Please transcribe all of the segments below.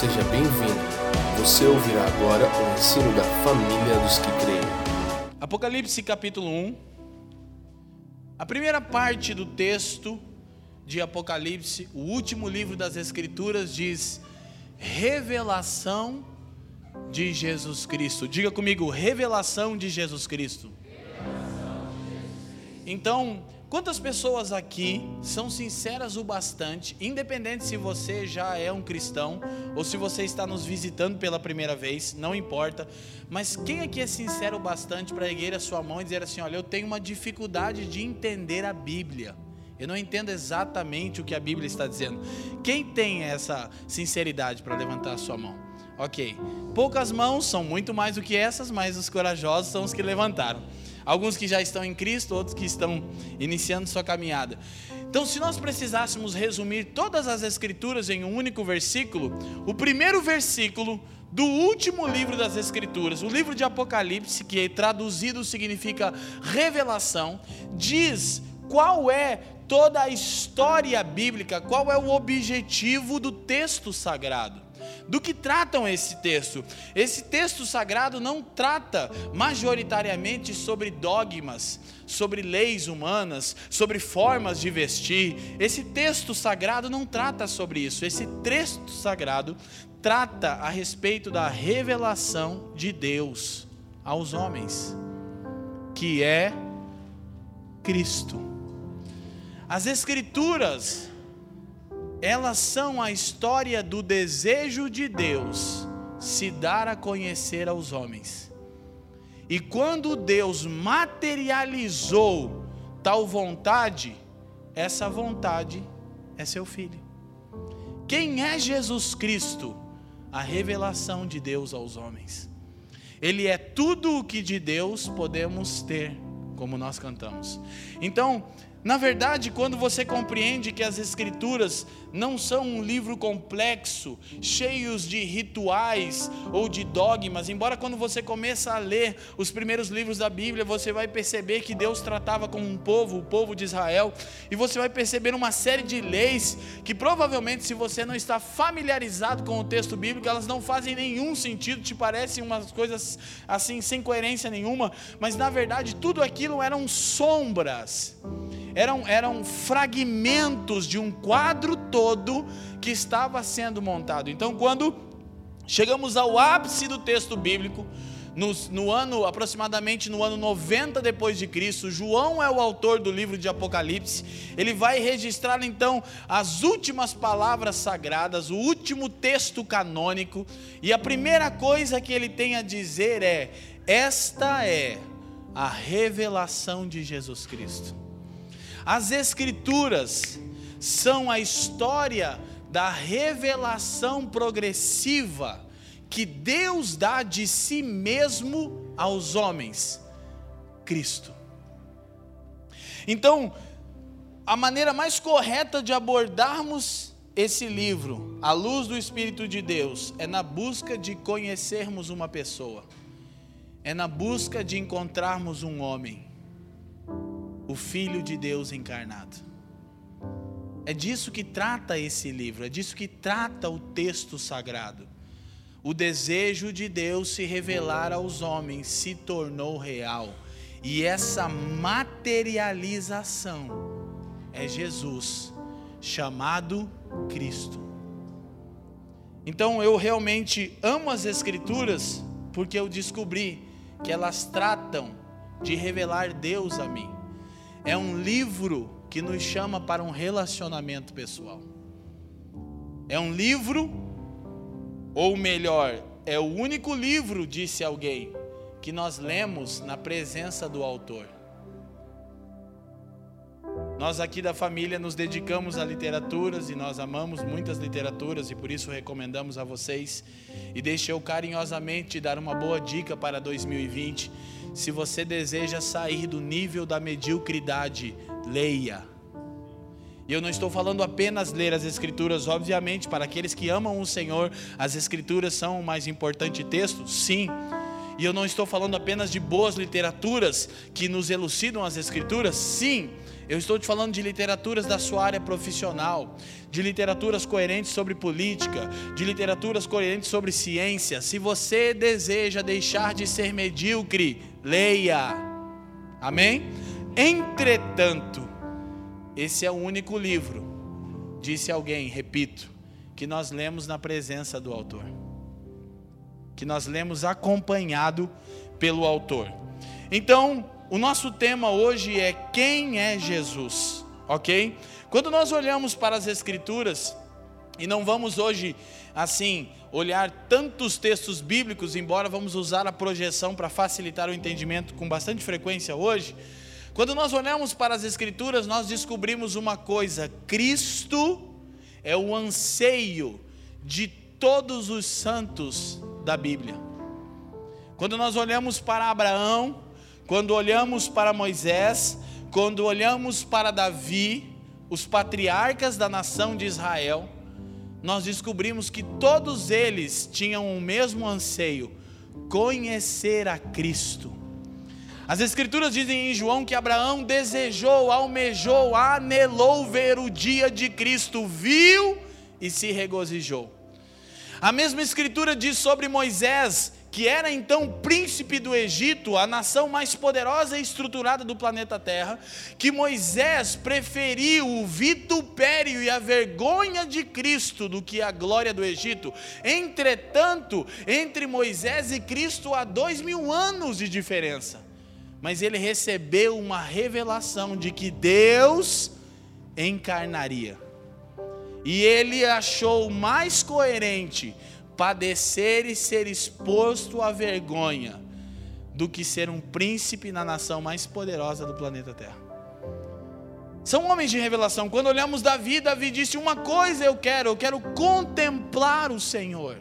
seja bem-vindo. Você ouvirá agora o ensino da família dos que creem. Apocalipse capítulo 1. A primeira parte do texto de Apocalipse, o último livro das Escrituras, diz revelação de Jesus Cristo. Diga comigo, revelação de Jesus Cristo. Então, quantas pessoas aqui são sinceras o bastante, independente se você já é um cristão ou se você está nos visitando pela primeira vez, não importa, mas quem aqui é sincero o bastante para erguer a sua mão e dizer assim: olha, eu tenho uma dificuldade de entender a Bíblia. Eu não entendo exatamente o que a Bíblia está dizendo. Quem tem essa sinceridade para levantar a sua mão? Ok. Poucas mãos são muito mais do que essas, mas os corajosos são os que levantaram. Alguns que já estão em Cristo, outros que estão iniciando sua caminhada. Então, se nós precisássemos resumir todas as Escrituras em um único versículo, o primeiro versículo do último livro das Escrituras, o livro de Apocalipse, que traduzido significa revelação, diz qual é toda a história bíblica, qual é o objetivo do texto sagrado. Do que tratam esse texto? Esse texto sagrado não trata majoritariamente sobre dogmas, sobre leis humanas, sobre formas de vestir. Esse texto sagrado não trata sobre isso. Esse texto sagrado trata a respeito da revelação de Deus aos homens, que é Cristo. As Escrituras, elas são a história do desejo de Deus se dar a conhecer aos homens. E quando Deus materializou tal vontade, essa vontade é seu filho. Quem é Jesus Cristo? A revelação de Deus aos homens. Ele é tudo o que de Deus podemos ter, como nós cantamos. Então, na verdade, quando você compreende que as Escrituras não são um livro complexo, cheios de rituais ou de dogmas, embora quando você começa a ler os primeiros livros da Bíblia, você vai perceber que Deus tratava com um povo, o povo de Israel, e você vai perceber uma série de leis que provavelmente, se você não está familiarizado com o texto bíblico, elas não fazem nenhum sentido, te parecem umas coisas assim, sem coerência nenhuma, mas na verdade tudo aquilo eram sombras eram, eram fragmentos de um quadro todo que estava sendo montado. Então, quando chegamos ao ápice do texto bíblico, no, no, ano, aproximadamente no ano 90 depois de Cristo, João é o autor do livro de Apocalipse. Ele vai registrar então as últimas palavras sagradas, o último texto canônico, e a primeira coisa que ele tem a dizer é: esta é a revelação de Jesus Cristo. As Escrituras são a história da revelação progressiva que Deus dá de si mesmo aos homens, Cristo. Então, a maneira mais correta de abordarmos esse livro, à luz do Espírito de Deus, é na busca de conhecermos uma pessoa, é na busca de encontrarmos um homem o Filho de Deus encarnado. É disso que trata esse livro, é disso que trata o texto sagrado. O desejo de Deus se revelar aos homens se tornou real, e essa materialização é Jesus, chamado Cristo. Então eu realmente amo as Escrituras porque eu descobri que elas tratam de revelar Deus a mim é um livro que nos chama para um relacionamento pessoal. É um livro, ou melhor, é o único livro, disse alguém, que nós lemos na presença do autor. Nós aqui da família nos dedicamos a literaturas e nós amamos muitas literaturas e por isso recomendamos a vocês. E deixe eu carinhosamente dar uma boa dica para 2020 se você deseja sair do nível da mediocridade, leia. E eu não estou falando apenas ler as Escrituras, obviamente, para aqueles que amam o Senhor, as Escrituras são o mais importante texto, sim. E eu não estou falando apenas de boas literaturas que nos elucidam as Escrituras, sim. Eu estou te falando de literaturas da sua área profissional, de literaturas coerentes sobre política, de literaturas coerentes sobre ciência. Se você deseja deixar de ser medíocre, leia. Amém? Entretanto, esse é o único livro, disse alguém, repito, que nós lemos na presença do autor. Que nós lemos acompanhado pelo autor. Então, o nosso tema hoje é quem é Jesus, ok? Quando nós olhamos para as Escrituras, e não vamos hoje, assim, olhar tantos textos bíblicos, embora vamos usar a projeção para facilitar o entendimento com bastante frequência hoje. Quando nós olhamos para as Escrituras, nós descobrimos uma coisa: Cristo é o anseio de todos os santos da Bíblia. Quando nós olhamos para Abraão, quando olhamos para Moisés, quando olhamos para Davi, os patriarcas da nação de Israel, nós descobrimos que todos eles tinham o mesmo anseio: conhecer a Cristo. As Escrituras dizem em João que Abraão desejou, almejou, anelou ver o dia de Cristo, viu e se regozijou. A mesma Escritura diz sobre Moisés que era então príncipe do Egito, a nação mais poderosa e estruturada do planeta Terra, que Moisés preferiu o vitupério e a vergonha de Cristo do que a glória do Egito. Entretanto, entre Moisés e Cristo há dois mil anos de diferença. Mas ele recebeu uma revelação de que Deus encarnaria. E ele achou mais coerente padecer e ser exposto à vergonha do que ser um príncipe na nação mais poderosa do planeta Terra. São homens de revelação. Quando olhamos Davi, Davi disse: Uma coisa eu quero, eu quero contemplar o Senhor.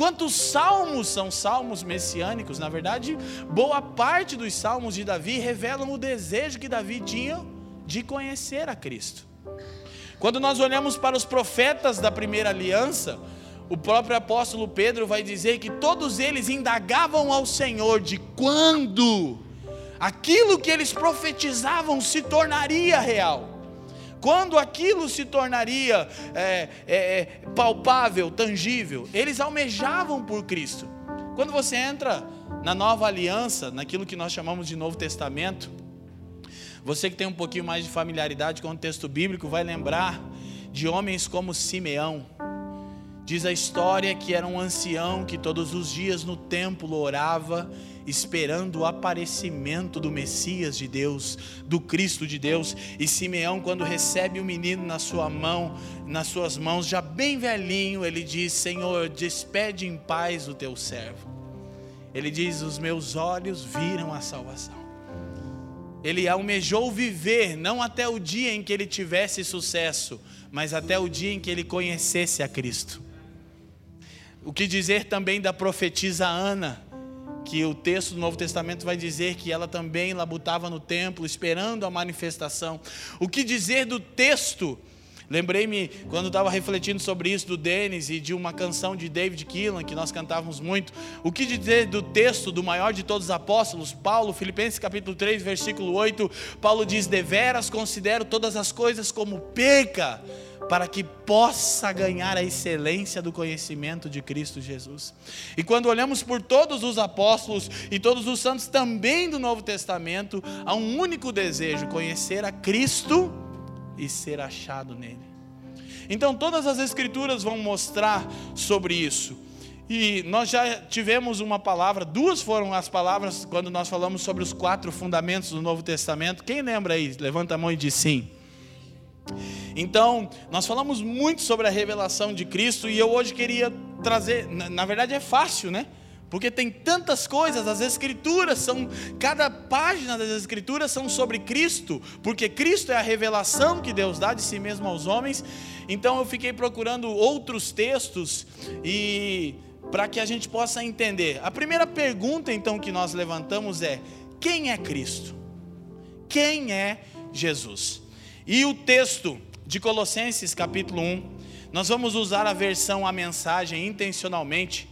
Quantos salmos são salmos messiânicos? Na verdade, boa parte dos salmos de Davi revelam o desejo que Davi tinha de conhecer a Cristo. Quando nós olhamos para os profetas da primeira aliança, o próprio apóstolo Pedro vai dizer que todos eles indagavam ao Senhor de quando aquilo que eles profetizavam se tornaria real. Quando aquilo se tornaria é, é, é, palpável, tangível, eles almejavam por Cristo. Quando você entra na nova aliança, naquilo que nós chamamos de Novo Testamento, você que tem um pouquinho mais de familiaridade com o texto bíblico vai lembrar de homens como Simeão, Diz a história que era um ancião que todos os dias no templo orava, esperando o aparecimento do Messias de Deus, do Cristo de Deus. E Simeão, quando recebe o menino na sua mão, nas suas mãos, já bem velhinho, ele diz: Senhor, despede em paz o teu servo. Ele diz: Os meus olhos viram a salvação. Ele almejou viver, não até o dia em que ele tivesse sucesso, mas até o dia em que ele conhecesse a Cristo. O que dizer também da profetisa Ana, que o texto do Novo Testamento vai dizer que ela também labutava no templo, esperando a manifestação. O que dizer do texto? Lembrei-me, quando estava refletindo sobre isso, do Denis e de uma canção de David Keelan, que nós cantávamos muito. O que dizer do texto do maior de todos os apóstolos, Paulo, Filipenses capítulo 3, versículo 8. Paulo diz: Deveras considero todas as coisas como perca para que possa ganhar a excelência do conhecimento de Cristo Jesus. E quando olhamos por todos os apóstolos e todos os santos também do Novo Testamento, há um único desejo: conhecer a Cristo e ser achado nele. Então, todas as Escrituras vão mostrar sobre isso. E nós já tivemos uma palavra, duas foram as palavras quando nós falamos sobre os quatro fundamentos do Novo Testamento. Quem lembra aí? Levanta a mão e diz sim. Então, nós falamos muito sobre a revelação de Cristo e eu hoje queria trazer, na verdade é fácil, né? Porque tem tantas coisas, as escrituras são, cada página das escrituras são sobre Cristo, porque Cristo é a revelação que Deus dá de si mesmo aos homens. Então eu fiquei procurando outros textos e para que a gente possa entender. A primeira pergunta então que nós levantamos é: quem é Cristo? Quem é Jesus? E o texto de Colossenses capítulo 1, nós vamos usar a versão a mensagem intencionalmente.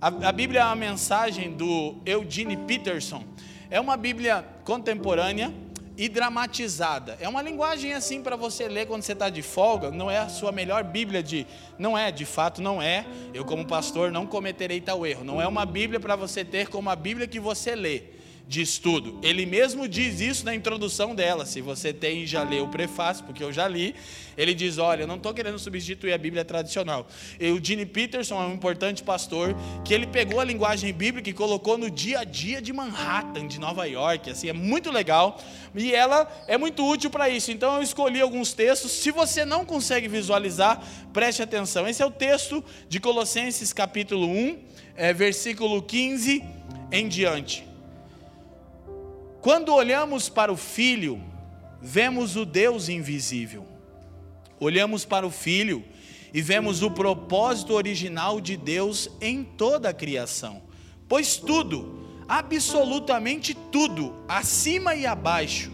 A, a Bíblia a mensagem do Eugene Peterson é uma Bíblia contemporânea e dramatizada. É uma linguagem assim para você ler quando você está de folga. Não é a sua melhor Bíblia de. Não é, de fato, não é. Eu, como pastor, não cometerei tal erro. Não é uma Bíblia para você ter como a Bíblia que você lê de estudo. Ele mesmo diz isso na introdução dela. Se você tem já leu o prefácio, porque eu já li, ele diz: Olha, eu não estou querendo substituir a Bíblia tradicional. E o Gene Peterson é um importante pastor que ele pegou a linguagem bíblica e colocou no dia a dia de Manhattan, de Nova York. Assim, é muito legal e ela é muito útil para isso. Então eu escolhi alguns textos. Se você não consegue visualizar, preste atenção. Esse é o texto de Colossenses capítulo 1, é, versículo 15 em diante. Quando olhamos para o Filho, vemos o Deus invisível. Olhamos para o Filho e vemos o propósito original de Deus em toda a criação. Pois tudo, absolutamente tudo, acima e abaixo,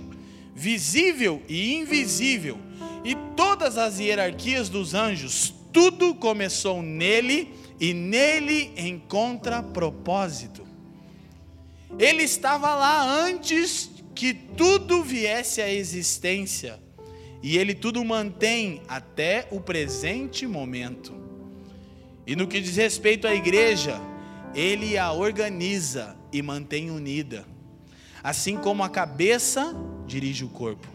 visível e invisível, e todas as hierarquias dos anjos, tudo começou nele e nele encontra propósito. Ele estava lá antes que tudo viesse à existência. E ele tudo mantém até o presente momento. E no que diz respeito à igreja, ele a organiza e mantém unida. Assim como a cabeça dirige o corpo.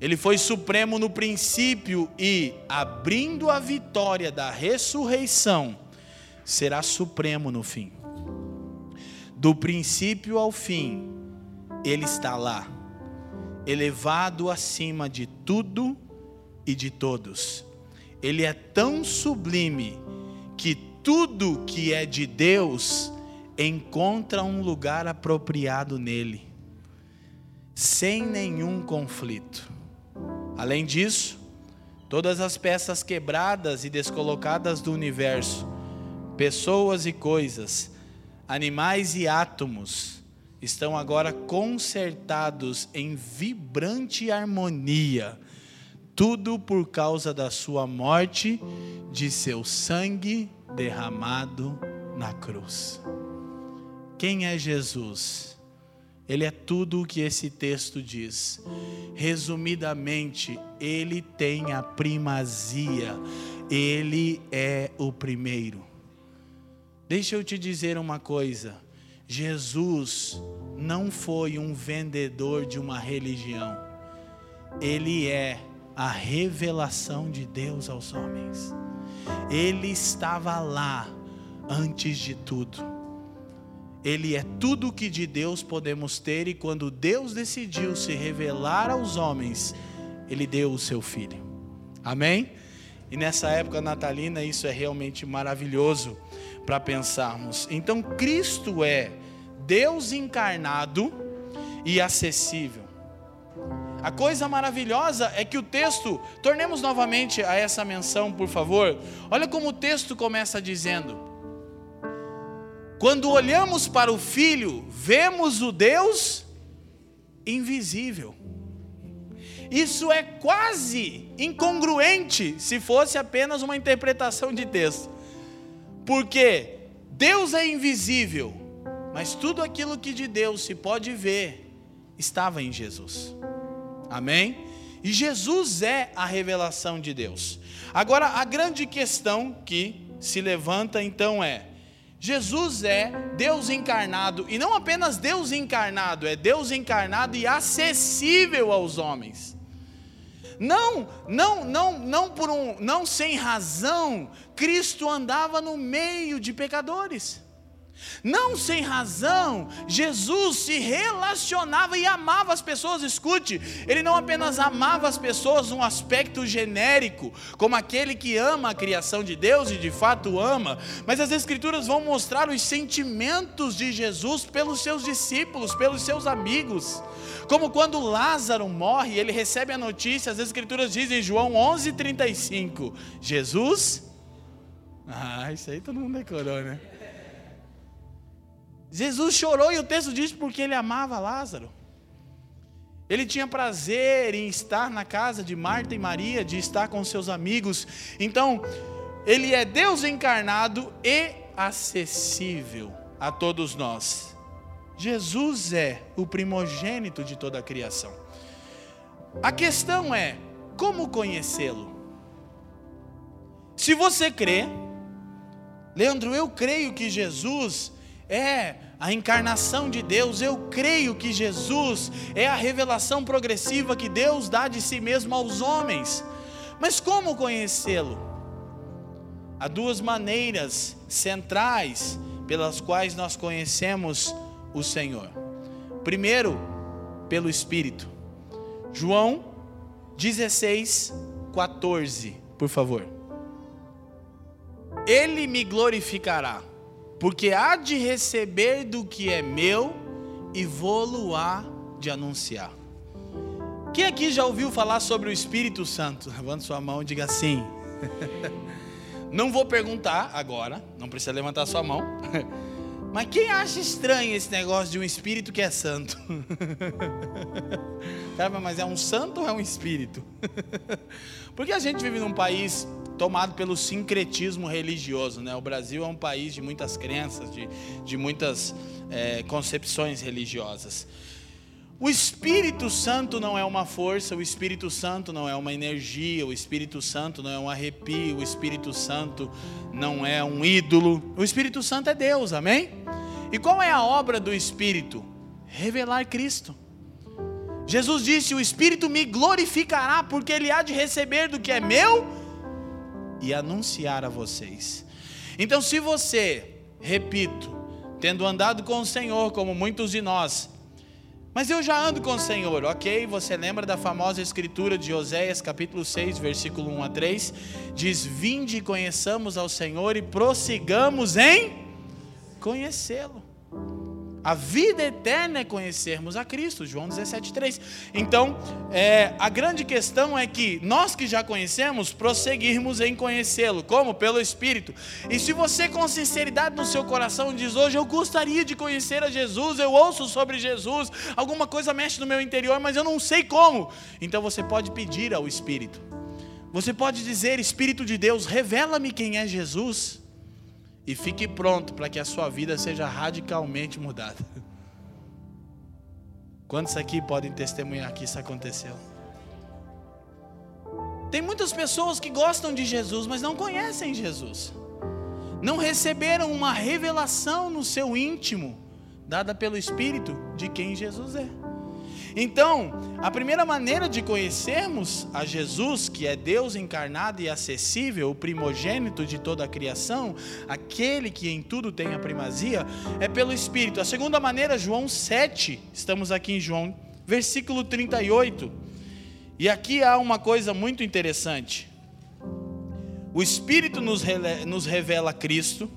Ele foi supremo no princípio e, abrindo a vitória da ressurreição, será supremo no fim do princípio ao fim, Ele está lá, elevado acima de tudo e de todos. Ele é tão sublime que tudo que é de Deus encontra um lugar apropriado nele, sem nenhum conflito. Além disso, todas as peças quebradas e descolocadas do universo, pessoas e coisas, animais e átomos estão agora concertados em vibrante harmonia, tudo por causa da sua morte, de seu sangue derramado na cruz. Quem é Jesus? Ele é tudo o que esse texto diz. Resumidamente, ele tem a primazia, ele é o primeiro. Deixa eu te dizer uma coisa: Jesus não foi um vendedor de uma religião, ele é a revelação de Deus aos homens. Ele estava lá antes de tudo. Ele é tudo o que de Deus podemos ter, e quando Deus decidiu se revelar aos homens, Ele deu o seu filho. Amém? E nessa época natalina, isso é realmente maravilhoso para pensarmos. Então, Cristo é Deus encarnado e acessível. A coisa maravilhosa é que o texto, tornemos novamente a essa menção, por favor. Olha como o texto começa dizendo: Quando olhamos para o Filho, vemos o Deus invisível. Isso é quase incongruente se fosse apenas uma interpretação de texto. Porque Deus é invisível, mas tudo aquilo que de Deus se pode ver estava em Jesus. Amém? E Jesus é a revelação de Deus. Agora, a grande questão que se levanta então é: Jesus é Deus encarnado, e não apenas Deus encarnado, é Deus encarnado e acessível aos homens. Não, não, não, não por um, não sem razão, Cristo andava no meio de pecadores. Não sem razão, Jesus se relacionava e amava as pessoas. Escute, ele não apenas amava as pessoas num aspecto genérico, como aquele que ama a criação de Deus e de fato ama, mas as Escrituras vão mostrar os sentimentos de Jesus pelos seus discípulos, pelos seus amigos. Como quando Lázaro morre, ele recebe a notícia, as Escrituras dizem em João 11:35, Jesus. Ah, isso aí todo mundo decorou, né? Jesus chorou e o texto diz porque ele amava Lázaro. Ele tinha prazer em estar na casa de Marta e Maria, de estar com seus amigos. Então, ele é Deus encarnado e acessível a todos nós. Jesus é o primogênito de toda a criação. A questão é como conhecê-lo. Se você crê, Leandro, eu creio que Jesus é a encarnação de Deus, eu creio que Jesus é a revelação progressiva que Deus dá de si mesmo aos homens. Mas como conhecê-lo? Há duas maneiras centrais pelas quais nós conhecemos o Senhor. Primeiro, pelo Espírito. João 16, 14, por favor. Ele me glorificará, porque há de receber do que é meu e vou-lo há de anunciar. Quem aqui já ouviu falar sobre o Espírito Santo? Levanta sua mão e diga sim. Não vou perguntar agora, não precisa levantar sua mão. Mas quem acha estranho esse negócio de um espírito que é santo? Mas é um santo ou é um espírito? Porque a gente vive num país tomado pelo sincretismo religioso, né? O Brasil é um país de muitas crenças, de, de muitas é, concepções religiosas. O Espírito Santo não é uma força, o Espírito Santo não é uma energia, o Espírito Santo não é um arrepio, o Espírito Santo não é um ídolo. O Espírito Santo é Deus, amém? E qual é a obra do Espírito? Revelar Cristo. Jesus disse: O Espírito me glorificará, porque ele há de receber do que é meu e anunciar a vocês. Então, se você, repito, tendo andado com o Senhor, como muitos de nós, mas eu já ando com o Senhor, ok? Você lembra da famosa escritura de Oséias, capítulo 6, versículo 1 a 3? Diz: Vinde e conheçamos ao Senhor e prossigamos em conhecê-lo. A vida eterna é conhecermos a Cristo, João 17,3. Então, é, a grande questão é que nós que já conhecemos, prosseguirmos em conhecê-lo. Como? Pelo Espírito. E se você, com sinceridade no seu coração, diz hoje: Eu gostaria de conhecer a Jesus, eu ouço sobre Jesus, alguma coisa mexe no meu interior, mas eu não sei como. Então você pode pedir ao Espírito. Você pode dizer: Espírito de Deus, revela-me quem é Jesus e fique pronto para que a sua vida seja radicalmente mudada. Quantos aqui podem testemunhar que isso aconteceu? Tem muitas pessoas que gostam de Jesus, mas não conhecem Jesus. Não receberam uma revelação no seu íntimo, dada pelo Espírito, de quem Jesus é. Então, a primeira maneira de conhecermos a Jesus, que é Deus encarnado e acessível, o primogênito de toda a criação, aquele que em tudo tem a primazia, é pelo Espírito. A segunda maneira, João 7, estamos aqui em João, versículo 38. E aqui há uma coisa muito interessante. O Espírito nos, revela Cristo,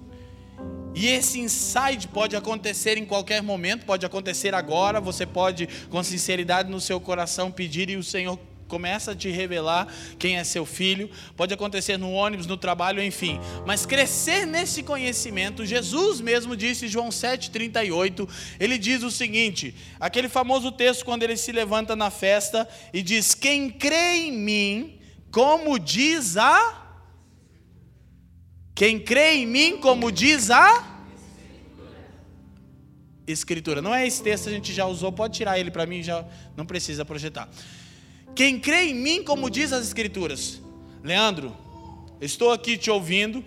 e esse insight pode acontecer em qualquer momento, pode acontecer agora. Você pode, com sinceridade no seu coração, pedir e o Senhor começa a te revelar quem é seu filho. Pode acontecer no ônibus, no trabalho, enfim. Mas crescer nesse conhecimento, Jesus mesmo disse, João 7,38, ele diz o seguinte: aquele famoso texto, quando ele se levanta na festa e diz: Quem crê em mim, como diz a quem crê em mim, como diz a Escritura. Não é esse texto a gente já usou, pode tirar ele para mim, já não precisa projetar. Quem crê em mim, como diz as Escrituras. Leandro, estou aqui te ouvindo,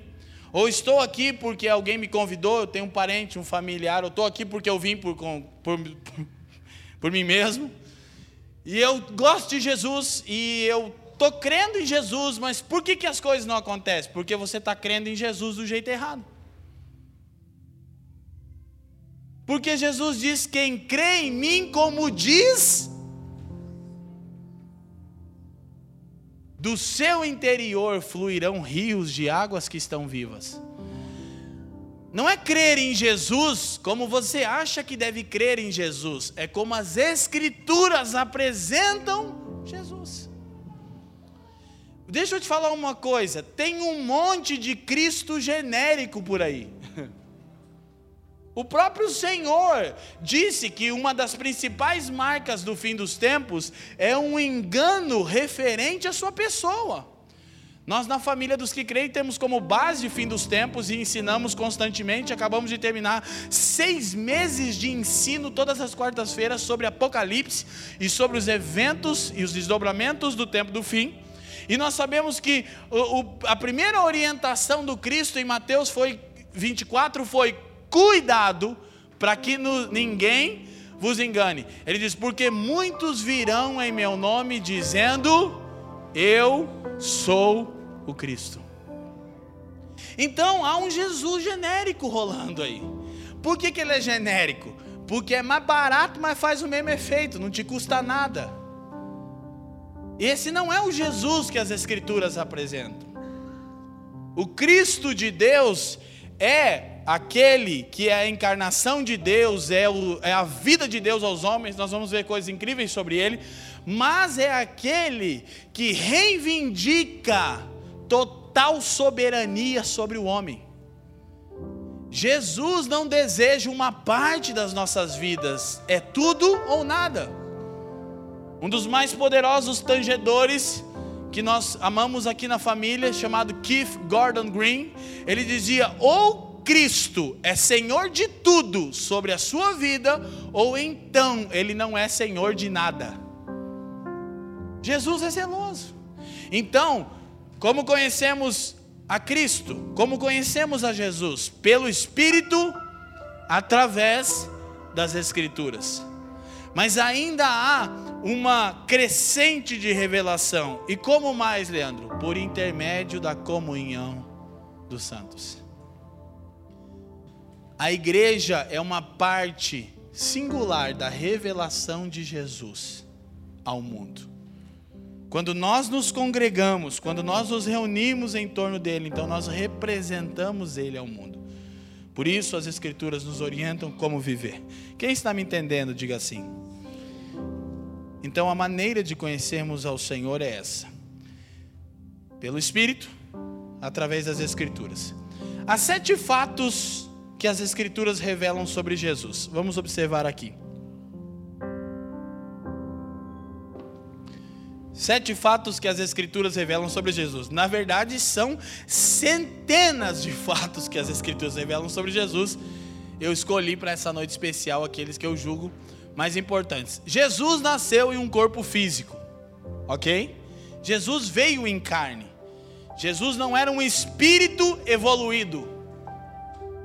ou estou aqui porque alguém me convidou, eu tenho um parente, um familiar, ou estou aqui porque eu vim por, por, por mim mesmo, e eu gosto de Jesus, e eu estou crendo em Jesus, mas por que, que as coisas não acontecem? Porque você está crendo em Jesus do jeito errado. Porque Jesus diz: quem crê em mim, como diz, do seu interior fluirão rios de águas que estão vivas. Não é crer em Jesus como você acha que deve crer em Jesus, é como as Escrituras apresentam Jesus. Deixa eu te falar uma coisa: tem um monte de Cristo genérico por aí. O próprio Senhor disse que uma das principais marcas do fim dos tempos é um engano referente à sua pessoa. Nós, na família dos que creem, temos como base o fim dos tempos e ensinamos constantemente. Acabamos de terminar seis meses de ensino, todas as quartas-feiras, sobre Apocalipse e sobre os eventos e os desdobramentos do tempo do fim. E nós sabemos que o, o, a primeira orientação do Cristo em Mateus foi 24 foi cuidado para que no, ninguém vos engane. Ele diz: Porque muitos virão em meu nome dizendo: Eu sou o Cristo. Então há um Jesus genérico rolando aí. Por que, que ele é genérico? Porque é mais barato, mas faz o mesmo efeito, não te custa nada. Esse não é o Jesus que as Escrituras apresentam. O Cristo de Deus é aquele que é a encarnação de Deus, é, o, é, a vida de Deus aos homens, nós vamos ver coisas incríveis sobre ele, mas é aquele que reivindica total soberania sobre o homem. Jesus não deseja uma parte das nossas vidas, é tudo ou nada. Um dos mais poderosos tangedores que nós amamos aqui na família, chamado Keith Gordon Green, ele dizia: ou Cristo é Senhor de tudo sobre a sua vida, ou então Ele não é Senhor de nada. Jesus é zeloso. Então, como conhecemos a Cristo? Como conhecemos a Jesus? Pelo Espírito, através das Escrituras. Mas ainda há uma crescente de revelação. E como mais, Leandro? Por intermédio da comunhão dos santos. A igreja é uma parte singular da revelação de Jesus ao mundo. Quando nós nos congregamos, quando nós nos reunimos em torno dele, então nós representamos ele ao mundo. Por isso as Escrituras nos orientam como viver. Quem está me entendendo, diga assim. Então a maneira de conhecermos ao Senhor é essa: pelo Espírito, através das Escrituras. Há sete fatos que as Escrituras revelam sobre Jesus. Vamos observar aqui. Sete fatos que as Escrituras revelam sobre Jesus. Na verdade, são centenas de fatos que as Escrituras revelam sobre Jesus. Eu escolhi para essa noite especial aqueles que eu julgo mais importantes. Jesus nasceu em um corpo físico, ok? Jesus veio em carne. Jesus não era um espírito evoluído.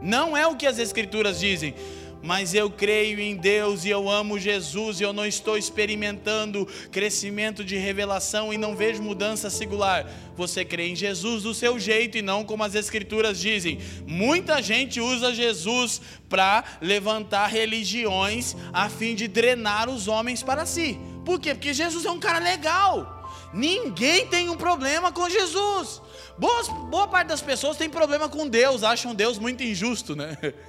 Não é o que as Escrituras dizem, mas eu creio em Deus e eu amo Jesus e eu não estou experimentando crescimento de revelação e não vejo mudança singular. Você crê em Jesus do seu jeito e não como as Escrituras dizem. Muita gente usa Jesus para levantar religiões a fim de drenar os homens para si. Por quê? Porque Jesus é um cara legal. Ninguém tem um problema com Jesus. Boa, boa parte das pessoas tem problema com Deus, acham Deus muito injusto, né?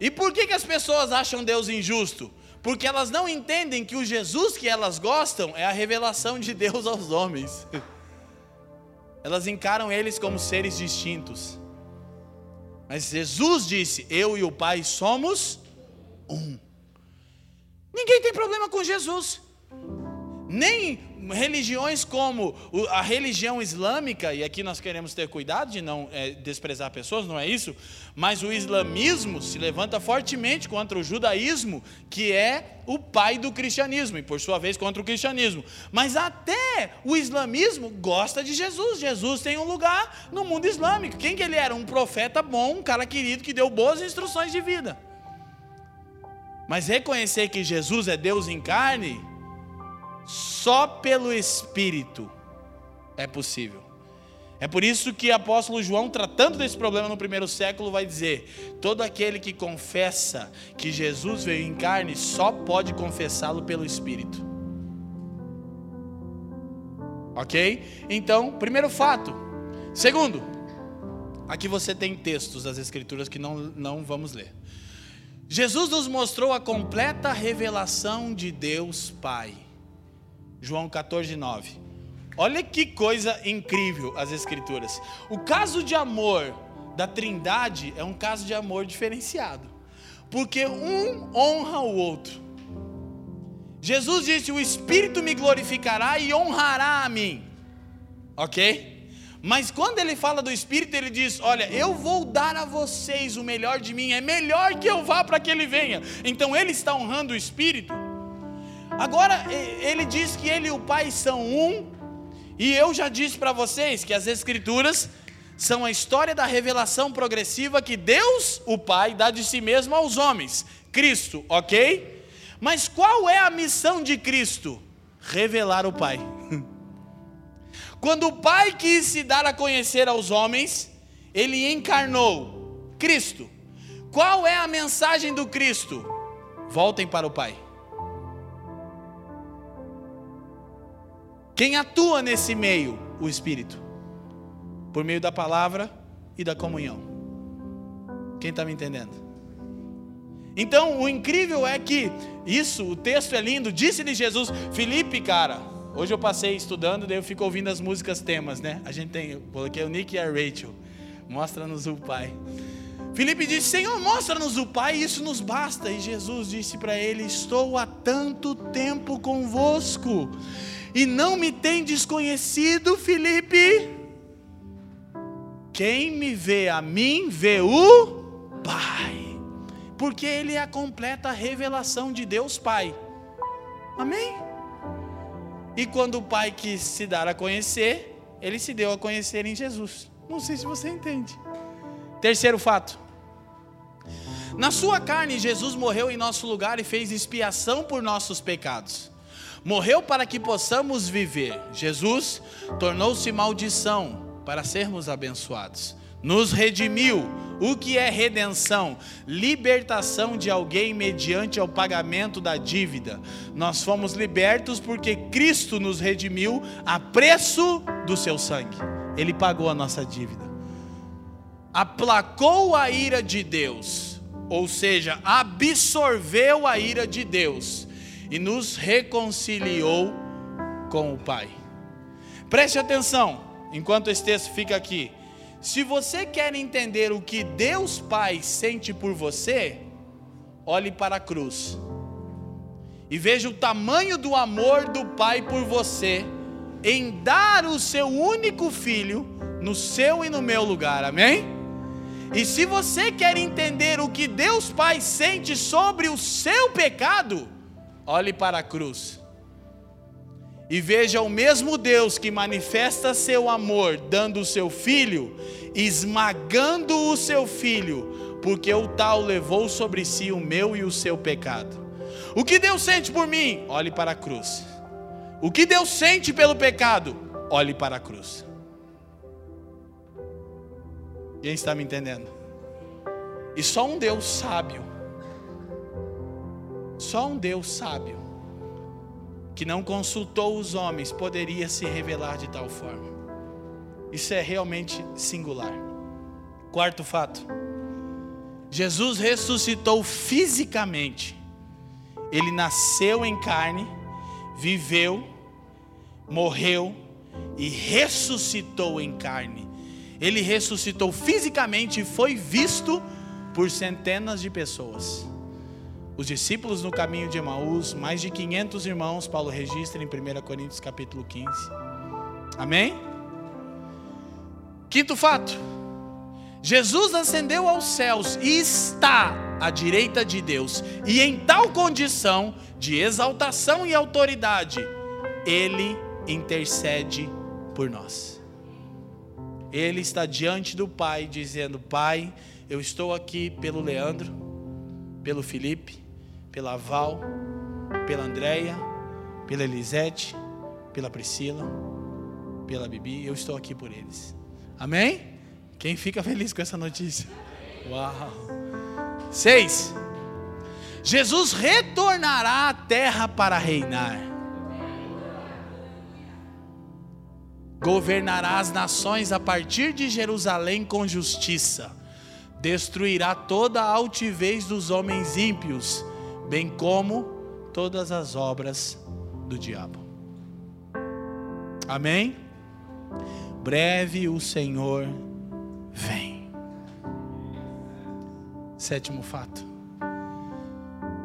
E por que, que as pessoas acham Deus injusto? Porque elas não entendem que o Jesus que elas gostam é a revelação de Deus aos homens. Elas encaram eles como seres distintos. Mas Jesus disse: Eu e o Pai somos um. Ninguém tem problema com Jesus. Nem religiões como a religião islâmica, e aqui nós queremos ter cuidado de não é, desprezar pessoas, não é isso? Mas o islamismo se levanta fortemente contra o judaísmo, que é o pai do cristianismo, e por sua vez contra o cristianismo. Mas até o islamismo gosta de Jesus. Jesus tem um lugar no mundo islâmico. Quem que ele era? Um profeta bom, um cara querido que deu boas instruções de vida. Mas reconhecer que Jesus é Deus em carne, só pelo Espírito é possível. É por isso que o apóstolo João, tratando desse problema no primeiro século, vai dizer: todo aquele que confessa que Jesus veio em carne só pode confessá-lo pelo Espírito. Ok? Então, primeiro fato. Segundo, aqui você tem textos das Escrituras que não, não vamos ler. Jesus nos mostrou a completa revelação de Deus Pai. João 14, 9. Olha que coisa incrível as Escrituras. O caso de amor da Trindade é um caso de amor diferenciado, porque um honra o outro. Jesus disse: O Espírito me glorificará e honrará a mim, ok? Mas quando ele fala do Espírito, ele diz: Olha, eu vou dar a vocês o melhor de mim, é melhor que eu vá para que ele venha. Então ele está honrando o Espírito. Agora, ele diz que ele e o Pai são um, e eu já disse para vocês que as Escrituras são a história da revelação progressiva que Deus, o Pai, dá de si mesmo aos homens. Cristo, ok? Mas qual é a missão de Cristo? Revelar o Pai. Quando o Pai quis se dar a conhecer aos homens, ele encarnou Cristo. Qual é a mensagem do Cristo? Voltem para o Pai. Quem atua nesse meio? O Espírito. Por meio da palavra e da comunhão. Quem está me entendendo? Então, o incrível é que isso, o texto é lindo. Disse-lhe Jesus, Felipe, cara, Hoje eu passei estudando, daí eu fico ouvindo as músicas temas, né? A gente tem, coloquei o Nick e a Rachel. Mostra-nos o Pai. Felipe disse: Senhor, mostra-nos o Pai, isso nos basta. E Jesus disse para ele: Estou há tanto tempo convosco, e não me tem desconhecido, Felipe. Quem me vê a mim, vê o Pai, porque Ele é a completa revelação de Deus Pai. Amém? E quando o Pai quis se dar a conhecer, ele se deu a conhecer em Jesus. Não sei se você entende. Terceiro fato. Na sua carne, Jesus morreu em nosso lugar e fez expiação por nossos pecados. Morreu para que possamos viver. Jesus tornou-se maldição para sermos abençoados. Nos redimiu o que é redenção? Libertação de alguém mediante ao pagamento da dívida. Nós fomos libertos porque Cristo nos redimiu a preço do seu sangue. Ele pagou a nossa dívida. Aplacou a ira de Deus, ou seja, absorveu a ira de Deus e nos reconciliou com o Pai. Preste atenção, enquanto esse texto fica aqui. Se você quer entender o que Deus Pai sente por você, olhe para a cruz e veja o tamanho do amor do Pai por você em dar o seu único filho no seu e no meu lugar, amém? E se você quer entender o que Deus Pai sente sobre o seu pecado, olhe para a cruz e veja o mesmo Deus que manifesta seu amor, dando o seu filho, esmagando o seu filho, porque o tal levou sobre si o meu e o seu pecado. O que Deus sente por mim? Olhe para a cruz. O que Deus sente pelo pecado? Olhe para a cruz. Quem está me entendendo? E só um Deus sábio, só um Deus sábio, que não consultou os homens, poderia se revelar de tal forma. Isso é realmente singular. Quarto fato: Jesus ressuscitou fisicamente. Ele nasceu em carne, viveu, morreu e ressuscitou em carne. Ele ressuscitou fisicamente e foi visto por centenas de pessoas. Os discípulos no caminho de Emaús, mais de 500 irmãos, Paulo registra em 1 Coríntios capítulo 15. Amém? Quinto fato. Jesus ascendeu aos céus e está à direita de Deus, e em tal condição de exaltação e autoridade, ele intercede por nós. Ele está diante do Pai, dizendo: Pai, eu estou aqui pelo Leandro, pelo Felipe, pela Val, pela Andréia, pela Elisete, pela Priscila, pela Bibi, eu estou aqui por eles. Amém? Quem fica feliz com essa notícia? Uau! Seis. Jesus retornará à terra para reinar. Governará as nações a partir de Jerusalém com justiça. Destruirá toda a altivez dos homens ímpios bem como todas as obras do diabo. Amém? Breve o Senhor vem. Sétimo fato.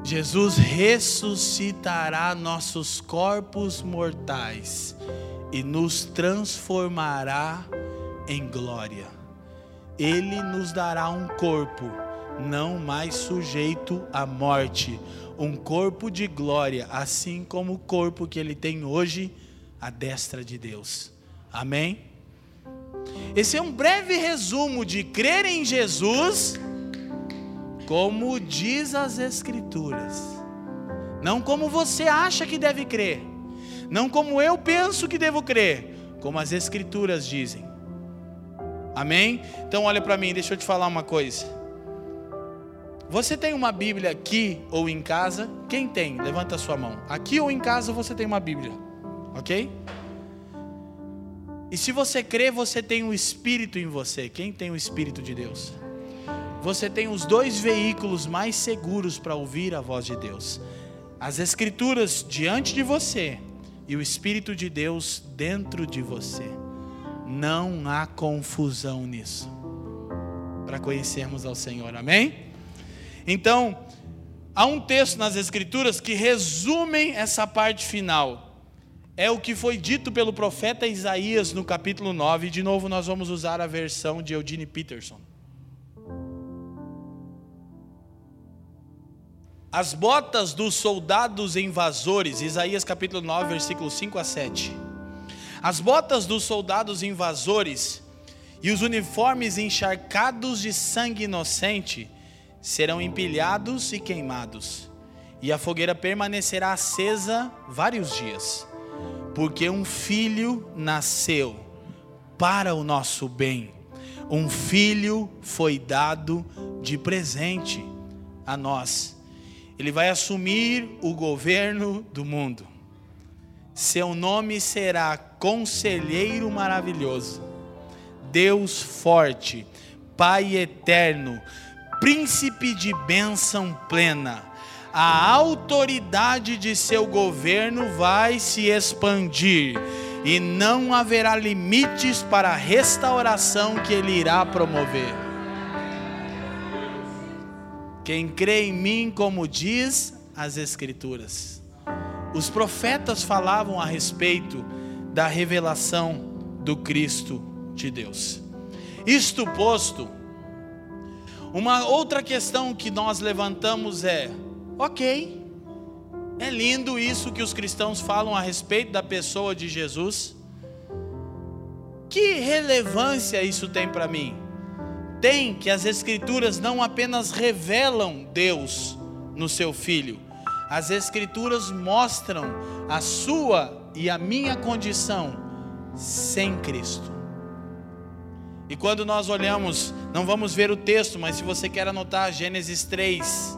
Jesus ressuscitará nossos corpos mortais e nos transformará em glória. Ele nos dará um corpo não mais sujeito à morte, um corpo de glória, assim como o corpo que ele tem hoje à destra de Deus. Amém? Esse é um breve resumo de crer em Jesus, como diz as Escrituras, não como você acha que deve crer, não como eu penso que devo crer, como as Escrituras dizem. Amém? Então olha para mim, deixa eu te falar uma coisa. Você tem uma Bíblia aqui ou em casa? Quem tem? Levanta a sua mão. Aqui ou em casa você tem uma Bíblia, ok? E se você crê, você tem um Espírito em você. Quem tem o Espírito de Deus? Você tem os dois veículos mais seguros para ouvir a voz de Deus: as Escrituras diante de você e o Espírito de Deus dentro de você. Não há confusão nisso. Para conhecermos ao Senhor, amém? Então, há um texto nas Escrituras que resumem essa parte final. É o que foi dito pelo profeta Isaías no capítulo 9. De novo, nós vamos usar a versão de Eugene Peterson. As botas dos soldados invasores, Isaías capítulo 9, versículos 5 a 7. As botas dos soldados invasores e os uniformes encharcados de sangue inocente serão empilhados e queimados, e a fogueira permanecerá acesa vários dias, porque um filho nasceu para o nosso bem, um filho foi dado de presente a nós. Ele vai assumir o governo do mundo. Seu nome será Conselheiro Maravilhoso, Deus Forte, Pai Eterno, Príncipe de bênção plena. A autoridade de seu governo vai se expandir e não haverá limites para a restauração que ele irá promover. Quem crê em mim, como diz as Escrituras. Os profetas falavam a respeito da revelação do Cristo de Deus. Isto posto, uma outra questão que nós levantamos é: ok, é lindo isso que os cristãos falam a respeito da pessoa de Jesus. Que relevância isso tem para mim? Tem que as Escrituras não apenas revelam Deus no seu Filho, as Escrituras mostram a sua e a minha condição sem Cristo. E quando nós olhamos, não vamos ver o texto, mas se você quer anotar Gênesis 3,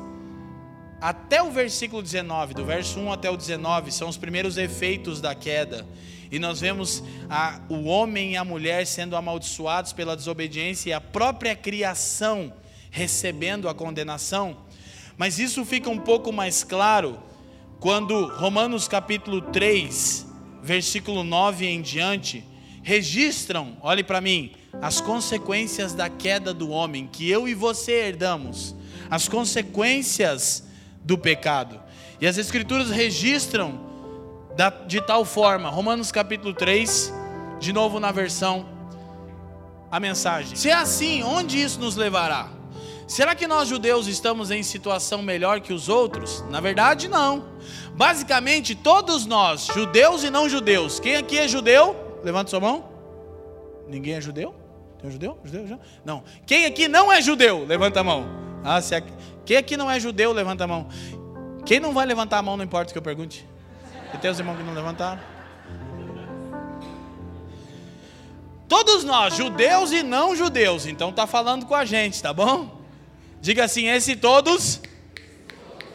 até o versículo 19, do verso 1 até o 19, são os primeiros efeitos da queda. E nós vemos a, o homem e a mulher sendo amaldiçoados pela desobediência e a própria criação recebendo a condenação. Mas isso fica um pouco mais claro quando Romanos capítulo 3, versículo 9 em diante, registram, olhe para mim, as consequências da queda do homem que eu e você herdamos, as consequências do pecado. E as escrituras registram de tal forma, Romanos capítulo 3, de novo na versão a mensagem. Se é assim, onde isso nos levará? Será que nós judeus estamos em situação melhor que os outros? Na verdade, não. Basicamente, todos nós, judeus e não judeus. Quem aqui é judeu? Levanta sua mão. Ninguém é judeu? Tem um judeu? Judeu? judeu? Não. Quem aqui não é judeu? Levanta a mão. Ah, se aqui... Quem aqui não é judeu? Levanta a mão. Quem não vai levantar a mão, não importa o que eu pergunte. E tem os irmãos que não levantaram? Todos nós, judeus e não judeus, então está falando com a gente, tá bom? Diga assim: esse todos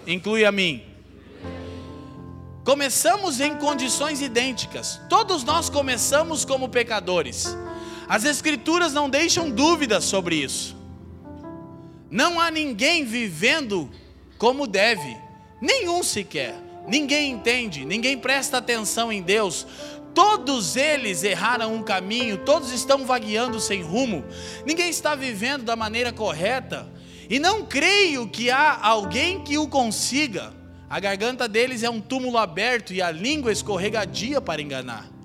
inclui a mim. Começamos em condições idênticas. Todos nós começamos como pecadores. As Escrituras não deixam dúvidas sobre isso. Não há ninguém vivendo como deve, nenhum sequer. Ninguém entende, ninguém presta atenção em Deus. Todos eles erraram um caminho, todos estão vagueando sem rumo. Ninguém está vivendo da maneira correta. E não creio que há alguém que o consiga. A garganta deles é um túmulo aberto e a língua escorregadia para enganar.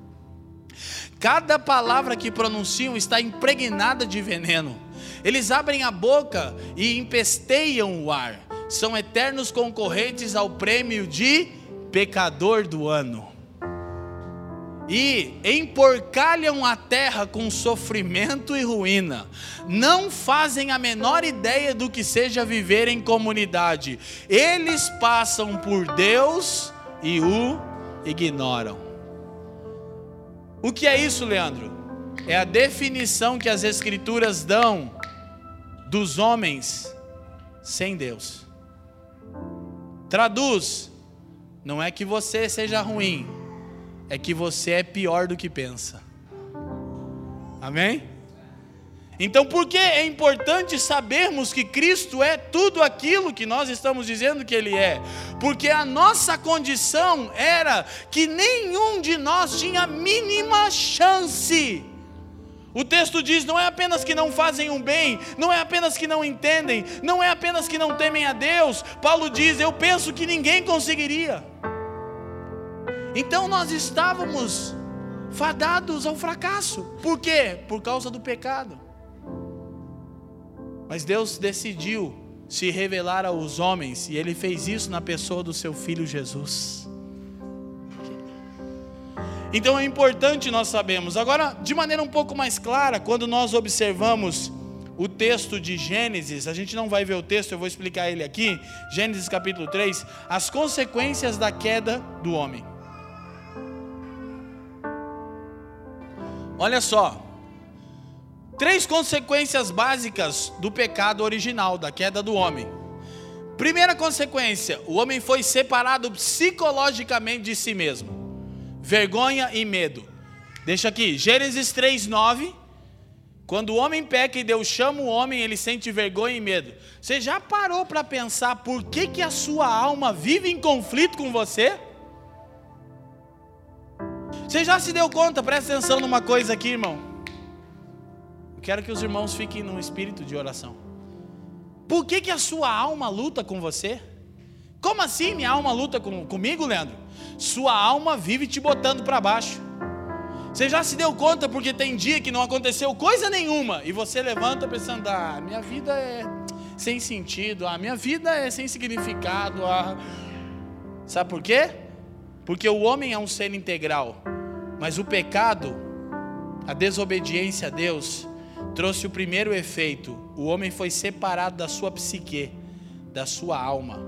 Cada palavra que pronunciam está impregnada de veneno. Eles abrem a boca e empesteiam o ar. São eternos concorrentes ao prêmio de pecador do ano. E emporcalham a terra com sofrimento e ruína. Não fazem a menor ideia do que seja viver em comunidade. Eles passam por Deus e o ignoram. O que é isso, Leandro? É a definição que as Escrituras dão dos homens sem Deus. Traduz: não é que você seja ruim, é que você é pior do que pensa. Amém? Então, por que é importante sabermos que Cristo é tudo aquilo que nós estamos dizendo que Ele é? Porque a nossa condição era que nenhum de nós tinha mínima chance. O texto diz: não é apenas que não fazem um bem, não é apenas que não entendem, não é apenas que não temem a Deus. Paulo diz: eu penso que ninguém conseguiria. Então nós estávamos fadados ao fracasso. Por quê? Por causa do pecado. Mas Deus decidiu se revelar aos homens e ele fez isso na pessoa do seu filho Jesus. Então é importante nós sabemos. Agora, de maneira um pouco mais clara, quando nós observamos o texto de Gênesis, a gente não vai ver o texto, eu vou explicar ele aqui. Gênesis capítulo 3, as consequências da queda do homem. Olha só, Três consequências básicas do pecado original, da queda do homem. Primeira consequência: o homem foi separado psicologicamente de si mesmo. Vergonha e medo. Deixa aqui, Gênesis 3:9. Quando o homem peca e Deus chama o homem, ele sente vergonha e medo. Você já parou para pensar por que, que a sua alma vive em conflito com você? Você já se deu conta? Presta atenção numa coisa aqui, irmão. Quero que os irmãos fiquem num espírito de oração. Por que, que a sua alma luta com você? Como assim minha alma luta com, comigo, Leandro? Sua alma vive te botando para baixo. Você já se deu conta porque tem dia que não aconteceu coisa nenhuma e você levanta pensando: ah, minha vida é sem sentido, a ah, minha vida é sem significado. Ah. Sabe por quê? Porque o homem é um ser integral, mas o pecado, a desobediência a Deus, trouxe o primeiro efeito: o homem foi separado da sua psique, da sua alma.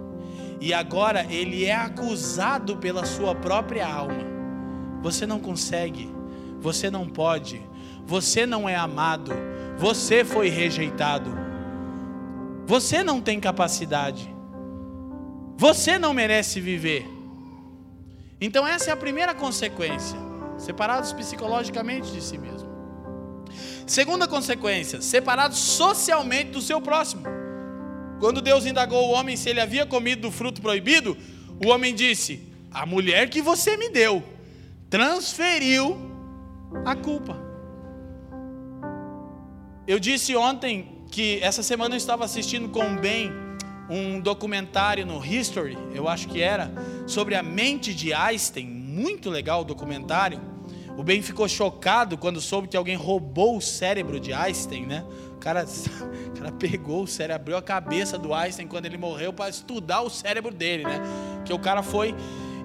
E agora ele é acusado pela sua própria alma. Você não consegue, você não pode, você não é amado, você foi rejeitado, você não tem capacidade, você não merece viver. Então, essa é a primeira consequência: separados psicologicamente de si mesmo. Segunda consequência, separado socialmente do seu próximo. Quando Deus indagou o homem se ele havia comido do fruto proibido, o homem disse: A mulher que você me deu transferiu a culpa. Eu disse ontem que essa semana eu estava assistindo com bem um documentário no History, eu acho que era, sobre a mente de Einstein, muito legal o documentário. O Ben ficou chocado quando soube que alguém roubou o cérebro de Einstein, né? O cara, o cara pegou o cérebro, abriu a cabeça do Einstein quando ele morreu para estudar o cérebro dele, né? Que o cara foi.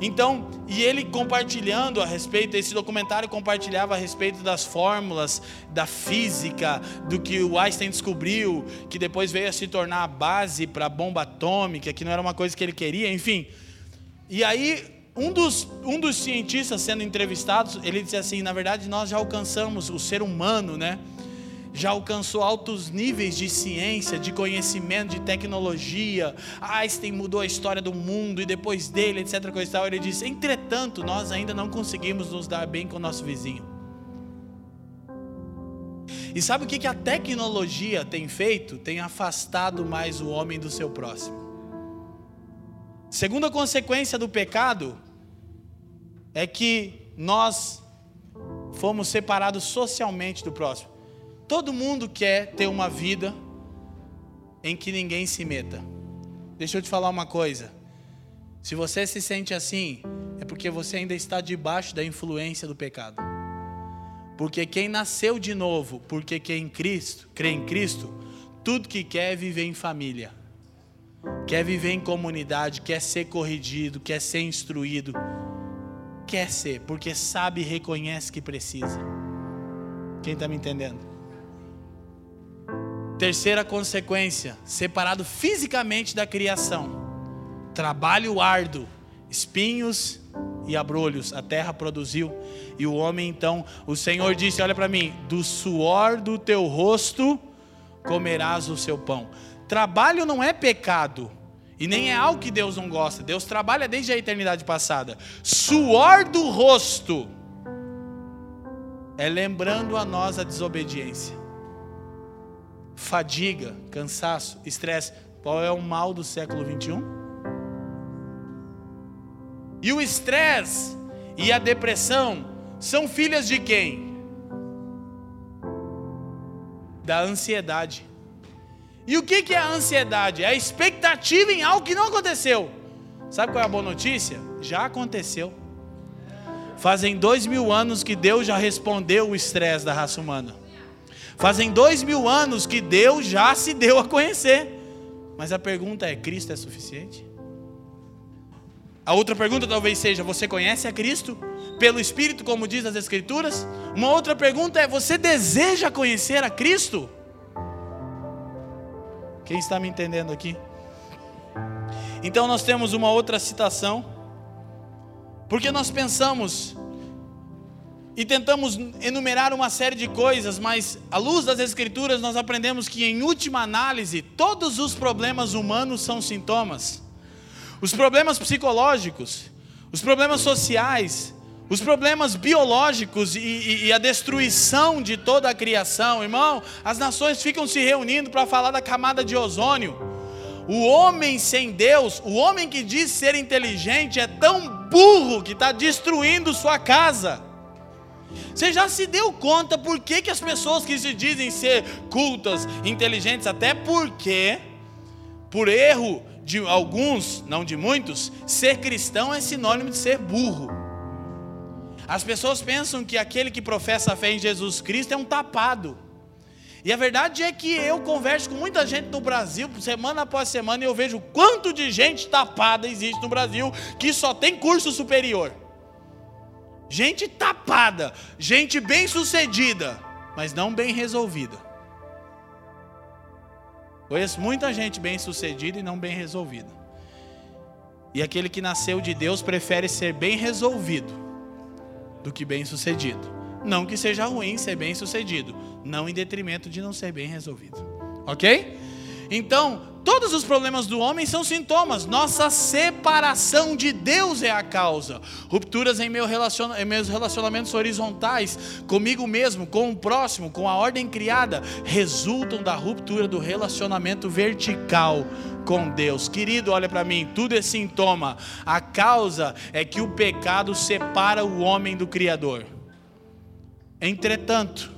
Então, e ele compartilhando a respeito, esse documentário compartilhava a respeito das fórmulas da física, do que o Einstein descobriu, que depois veio a se tornar a base para a bomba atômica, que não era uma coisa que ele queria, enfim. E aí um dos, um dos cientistas sendo entrevistados, ele disse assim: na verdade, nós já alcançamos, o ser humano, né? Já alcançou altos níveis de ciência, de conhecimento, de tecnologia. Einstein mudou a história do mundo e depois dele, etc. Coisa e tal. Ele disse: entretanto, nós ainda não conseguimos nos dar bem com o nosso vizinho. E sabe o que a tecnologia tem feito? Tem afastado mais o homem do seu próximo. Segunda consequência do pecado é que nós fomos separados socialmente do próximo. Todo mundo quer ter uma vida em que ninguém se meta. Deixa eu te falar uma coisa. Se você se sente assim, é porque você ainda está debaixo da influência do pecado. Porque quem nasceu de novo, porque quem em Cristo, crê em Cristo, tudo que quer é viver em família. Quer viver em comunidade, quer ser corrigido, quer ser instruído. Quer ser, porque sabe e reconhece que precisa. Quem está me entendendo? Terceira consequência: separado fisicamente da criação. Trabalho árduo, espinhos e abrolhos a terra produziu. E o homem então, o Senhor disse: Olha para mim, do suor do teu rosto comerás o seu pão. Trabalho não é pecado. E nem é algo que Deus não gosta. Deus trabalha desde a eternidade passada. Suor do rosto é lembrando a nós a desobediência. Fadiga, cansaço, estresse. Qual é o mal do século 21? E o estresse e a depressão são filhas de quem? Da ansiedade. E o que é a ansiedade? É a expectativa em algo que não aconteceu. Sabe qual é a boa notícia? Já aconteceu. Fazem dois mil anos que Deus já respondeu o estresse da raça humana. Fazem dois mil anos que Deus já se deu a conhecer. Mas a pergunta é: Cristo é suficiente? A outra pergunta talvez seja: Você conhece a Cristo? Pelo Espírito, como diz as Escrituras? Uma outra pergunta é: Você deseja conhecer a Cristo? Quem está me entendendo aqui? Então nós temos uma outra citação, porque nós pensamos e tentamos enumerar uma série de coisas, mas à luz das Escrituras nós aprendemos que, em última análise, todos os problemas humanos são sintomas. Os problemas psicológicos, os problemas sociais, os problemas biológicos e, e, e, a destruição de toda a criação, irmão, as nações ficam se reunindo para falar da camada de ozônio. O homem sem Deus, o homem que diz ser inteligente, é tão burro que está destruindo sua casa. Você já se deu conta por que, que as pessoas que se dizem ser cultas, inteligentes, até porque, por erro de alguns, não de muitos, ser cristão é sinônimo de ser burro. As pessoas pensam que aquele que professa a fé em Jesus Cristo é um tapado. E a verdade é que eu converso com muita gente no Brasil, semana após semana, e eu vejo quanto de gente tapada existe no Brasil que só tem curso superior. Gente tapada, gente bem sucedida, mas não bem resolvida. Conheço muita gente bem sucedida e não bem resolvida. E aquele que nasceu de Deus prefere ser bem resolvido do que bem-sucedido. Não que seja ruim ser bem-sucedido, não em detrimento de não ser bem resolvido. OK? Então, todos os problemas do homem são sintomas. Nossa separação de Deus é a causa. Rupturas em, meu em meus relacionamentos horizontais, comigo mesmo, com o próximo, com a ordem criada, resultam da ruptura do relacionamento vertical com Deus. Querido, olha para mim, tudo é sintoma. A causa é que o pecado separa o homem do Criador. Entretanto,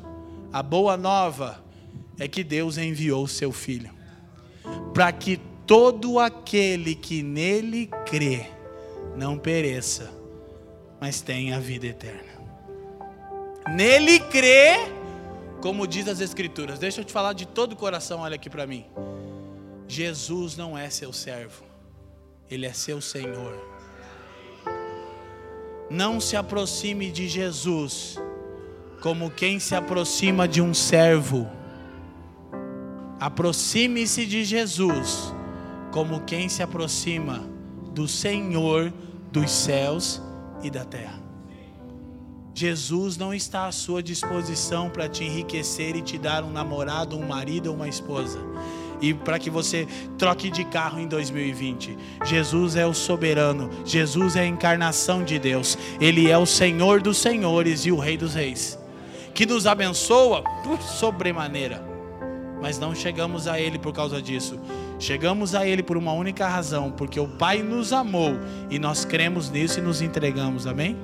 a boa nova é que Deus enviou seu Filho para que todo aquele que nele crê não pereça, mas tenha a vida eterna. Nele crê, como diz as Escrituras. Deixa eu te falar de todo o coração, olha aqui para mim. Jesus não é seu servo, ele é seu Senhor. Não se aproxime de Jesus como quem se aproxima de um servo Aproxime-se de Jesus como quem se aproxima do Senhor dos céus e da terra. Jesus não está à sua disposição para te enriquecer e te dar um namorado, um marido ou uma esposa. E para que você troque de carro em 2020. Jesus é o soberano, Jesus é a encarnação de Deus, Ele é o Senhor dos senhores e o Rei dos reis, que nos abençoa por sobremaneira mas não chegamos a Ele por causa disso. Chegamos a Ele por uma única razão, porque o Pai nos amou e nós cremos nisso e nos entregamos, amém?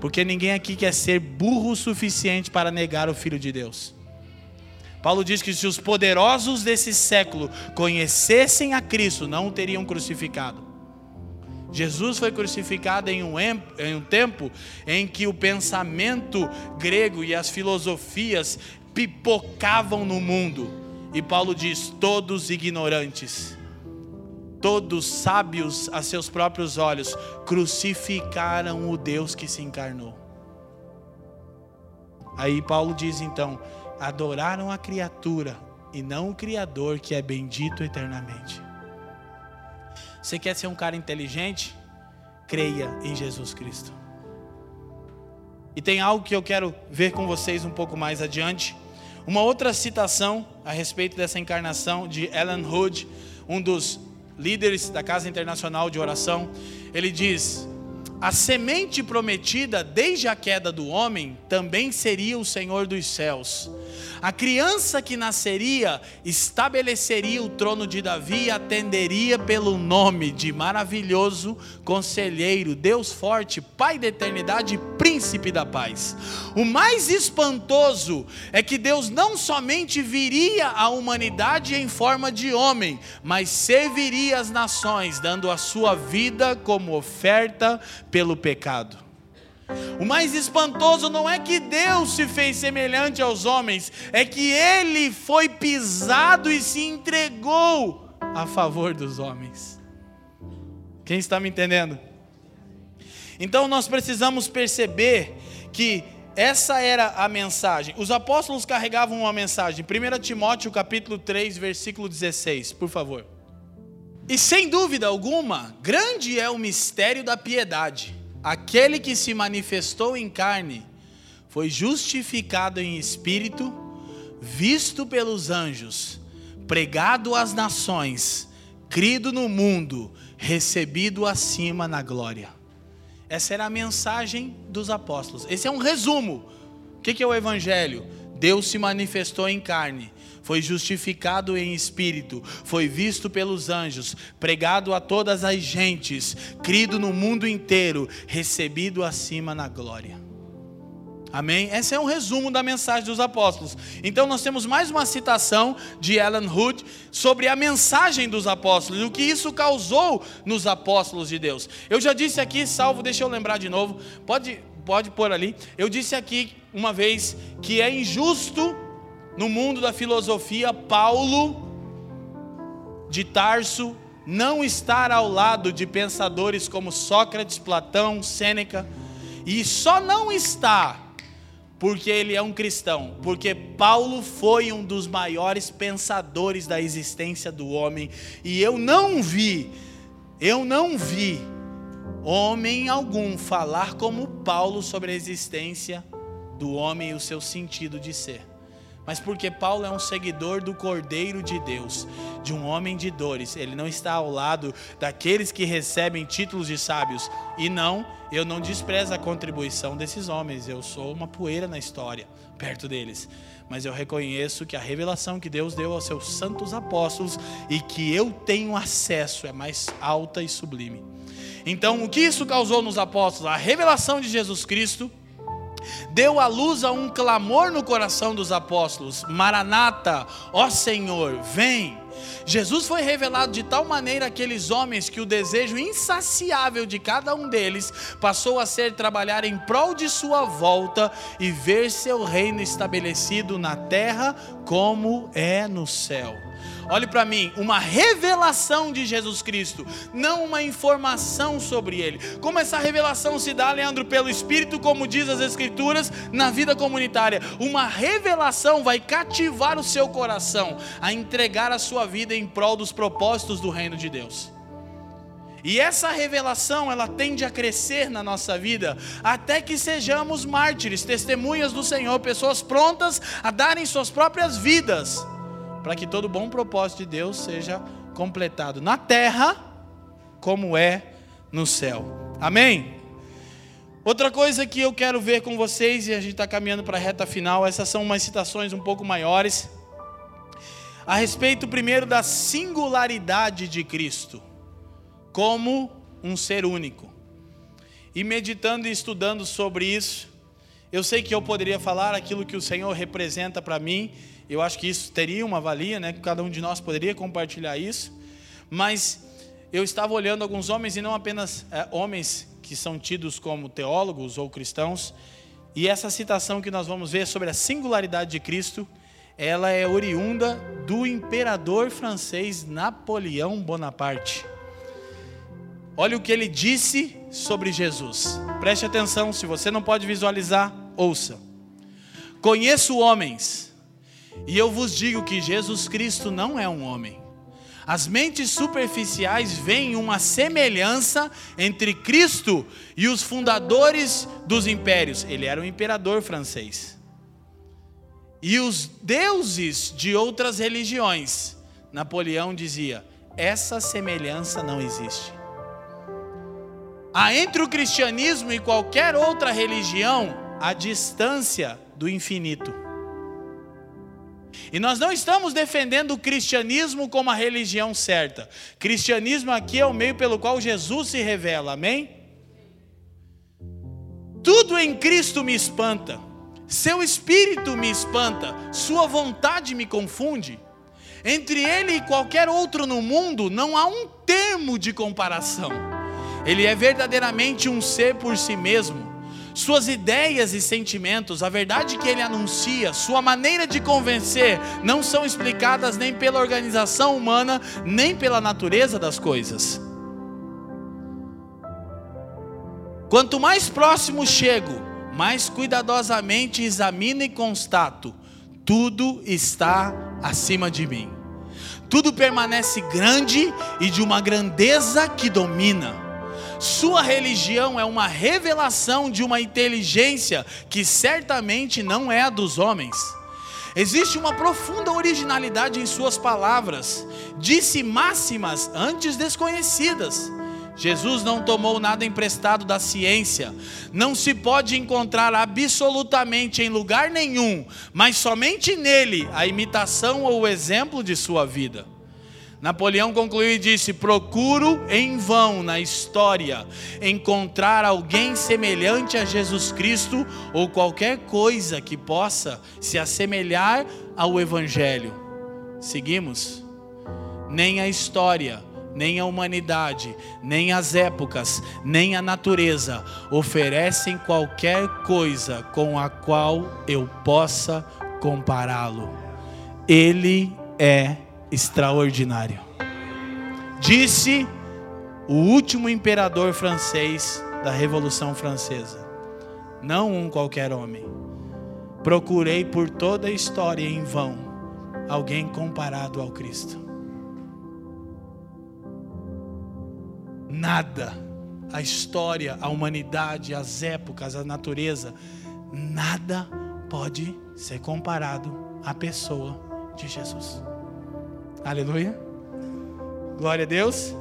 Porque ninguém aqui quer ser burro o suficiente para negar o Filho de Deus. Paulo diz que se os poderosos desse século conhecessem a Cristo, não o teriam crucificado. Jesus foi crucificado em um, em um tempo em que o pensamento grego e as filosofias pipocavam no mundo. E Paulo diz: todos ignorantes, todos sábios a seus próprios olhos, crucificaram o Deus que se encarnou. Aí Paulo diz então: adoraram a criatura e não o Criador que é bendito eternamente. Você quer ser um cara inteligente? Creia em Jesus Cristo. E tem algo que eu quero ver com vocês um pouco mais adiante. Uma outra citação a respeito dessa encarnação de Ellen Hood, um dos líderes da Casa Internacional de Oração. Ele diz: A semente prometida desde a queda do homem também seria o Senhor dos céus a criança que nasceria estabeleceria o trono de Davi e atenderia pelo nome de maravilhoso conselheiro, Deus forte, Pai da eternidade, príncipe da paz. O mais espantoso é que Deus não somente viria à humanidade em forma de homem, mas serviria as nações, dando a sua vida como oferta pelo pecado. O mais espantoso não é que Deus se fez semelhante aos homens, é que ele foi pisado e se entregou a favor dos homens. Quem está me entendendo? Então nós precisamos perceber que essa era a mensagem. Os apóstolos carregavam uma mensagem. 1 Timóteo capítulo 3, versículo 16, por favor. E sem dúvida alguma, grande é o mistério da piedade. Aquele que se manifestou em carne foi justificado em espírito, visto pelos anjos, pregado às nações, crido no mundo, recebido acima na glória. Essa era a mensagem dos apóstolos. Esse é um resumo. O que é o Evangelho? Deus se manifestou em carne, foi justificado em espírito, foi visto pelos anjos, pregado a todas as gentes, crido no mundo inteiro, recebido acima na glória. Amém? Esse é um resumo da mensagem dos apóstolos. Então nós temos mais uma citação de Ellen Hood sobre a mensagem dos apóstolos, o que isso causou nos apóstolos de Deus. Eu já disse aqui, salvo, deixa eu lembrar de novo. Pode pode pôr ali. Eu disse aqui uma vez que é injusto no mundo da filosofia, Paulo de Tarso não estar ao lado de pensadores como Sócrates, Platão, Sêneca, e só não está porque ele é um cristão, porque Paulo foi um dos maiores pensadores da existência do homem, e eu não vi, eu não vi homem algum falar como Paulo sobre a existência do homem e o seu sentido de ser mas porque Paulo é um seguidor do Cordeiro de Deus, de um homem de dores. Ele não está ao lado daqueles que recebem títulos de sábios. E não, eu não desprezo a contribuição desses homens. Eu sou uma poeira na história, perto deles. Mas eu reconheço que a revelação que Deus deu aos seus santos apóstolos e que eu tenho acesso é mais alta e sublime. Então, o que isso causou nos apóstolos? A revelação de Jesus Cristo deu à luz a um clamor no coração dos apóstolos: Maranata, ó Senhor, vem. Jesus foi revelado de tal maneira àqueles homens que o desejo insaciável de cada um deles passou a ser trabalhar em prol de sua volta e ver seu reino estabelecido na terra como é no céu. Olhe para mim, uma revelação de Jesus Cristo, não uma informação sobre ele. Como essa revelação se dá, Leandro, pelo Espírito, como diz as Escrituras, na vida comunitária. Uma revelação vai cativar o seu coração a entregar a sua vida em prol dos propósitos do reino de Deus. E essa revelação, ela tende a crescer na nossa vida, até que sejamos mártires, testemunhas do Senhor, pessoas prontas a darem suas próprias vidas para que todo bom propósito de Deus seja completado na terra, como é no céu. Amém? Outra coisa que eu quero ver com vocês, e a gente está caminhando para a reta final, essas são umas citações um pouco maiores, a respeito primeiro da singularidade de Cristo, como um ser único. E meditando e estudando sobre isso, eu sei que eu poderia falar aquilo que o Senhor representa para mim, eu acho que isso teria uma valia, né? Que cada um de nós poderia compartilhar isso. Mas eu estava olhando alguns homens, e não apenas é, homens que são tidos como teólogos ou cristãos, e essa citação que nós vamos ver sobre a singularidade de Cristo, ela é oriunda do imperador francês Napoleão Bonaparte. Olha o que ele disse sobre Jesus. Preste atenção, se você não pode visualizar, ouça. Conheço homens, e eu vos digo que Jesus Cristo não é um homem. As mentes superficiais veem uma semelhança entre Cristo e os fundadores dos impérios. Ele era um imperador francês. E os deuses de outras religiões. Napoleão dizia: essa semelhança não existe. Há entre o cristianismo e qualquer outra religião a distância do infinito. E nós não estamos defendendo o cristianismo como a religião certa. Cristianismo aqui é o meio pelo qual Jesus se revela, amém? Tudo em Cristo me espanta, seu espírito me espanta, sua vontade me confunde. Entre ele e qualquer outro no mundo não há um termo de comparação. Ele é verdadeiramente um ser por si mesmo suas ideias e sentimentos, a verdade que ele anuncia, sua maneira de convencer, não são explicadas nem pela organização humana, nem pela natureza das coisas. Quanto mais próximo chego, mais cuidadosamente examino e constato: tudo está acima de mim. Tudo permanece grande e de uma grandeza que domina. Sua religião é uma revelação de uma inteligência que certamente não é a dos homens. Existe uma profunda originalidade em suas palavras, disse máximas antes desconhecidas. Jesus não tomou nada emprestado da ciência, não se pode encontrar absolutamente em lugar nenhum, mas somente nele a imitação ou o exemplo de sua vida. Napoleão concluiu e disse: Procuro em vão na história encontrar alguém semelhante a Jesus Cristo ou qualquer coisa que possa se assemelhar ao Evangelho. Seguimos. Nem a história, nem a humanidade, nem as épocas, nem a natureza oferecem qualquer coisa com a qual eu possa compará-lo. Ele é extraordinário. Disse o último imperador francês da Revolução Francesa, não um qualquer homem. Procurei por toda a história em vão alguém comparado ao Cristo. Nada, a história, a humanidade, as épocas, a natureza, nada pode ser comparado à pessoa de Jesus. Aleluia. Glória a Deus.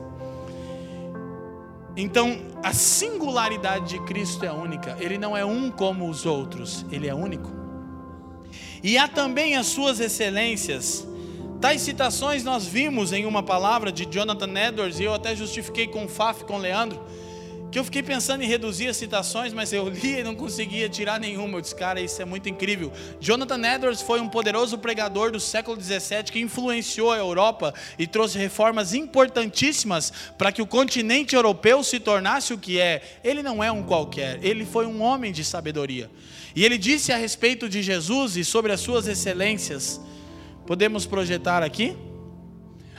Então, a singularidade de Cristo é única. Ele não é um como os outros, ele é único. E há também as suas excelências. Tais citações nós vimos em uma palavra de Jonathan Edwards, e eu até justifiquei com Faf, com Leandro que eu fiquei pensando em reduzir as citações, mas eu li e não conseguia tirar nenhuma. Eu disse, cara, isso é muito incrível. Jonathan Edwards foi um poderoso pregador do século XVII que influenciou a Europa e trouxe reformas importantíssimas para que o continente europeu se tornasse o que é. Ele não é um qualquer, ele foi um homem de sabedoria. E ele disse a respeito de Jesus e sobre as suas excelências. Podemos projetar aqui?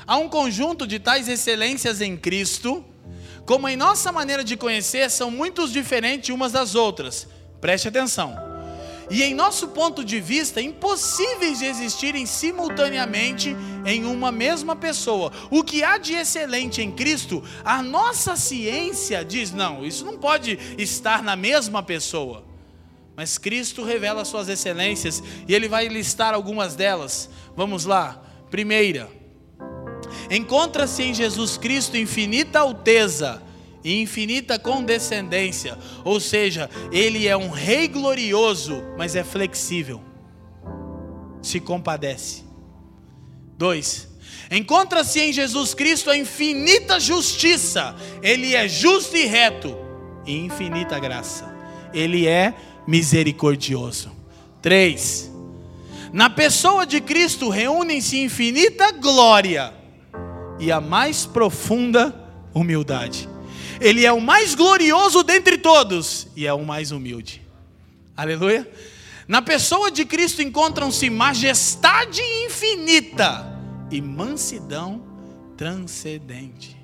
Há um conjunto de tais excelências em Cristo como em nossa maneira de conhecer são muito diferentes umas das outras. Preste atenção. E em nosso ponto de vista, impossíveis de existirem simultaneamente em uma mesma pessoa. O que há de excelente em Cristo, a nossa ciência diz: não, isso não pode estar na mesma pessoa. Mas Cristo revela suas excelências e ele vai listar algumas delas. Vamos lá. Primeira, Encontra-se em Jesus Cristo infinita alteza e infinita condescendência, ou seja, ele é um rei glorioso, mas é flexível, se compadece. Dois, encontra-se em Jesus Cristo a infinita justiça, ele é justo e reto, e infinita graça, ele é misericordioso. Três, na pessoa de Cristo reúnem-se infinita glória e a mais profunda humildade. Ele é o mais glorioso dentre todos e é o mais humilde. Aleluia. Na pessoa de Cristo encontram-se majestade infinita e mansidão transcendente.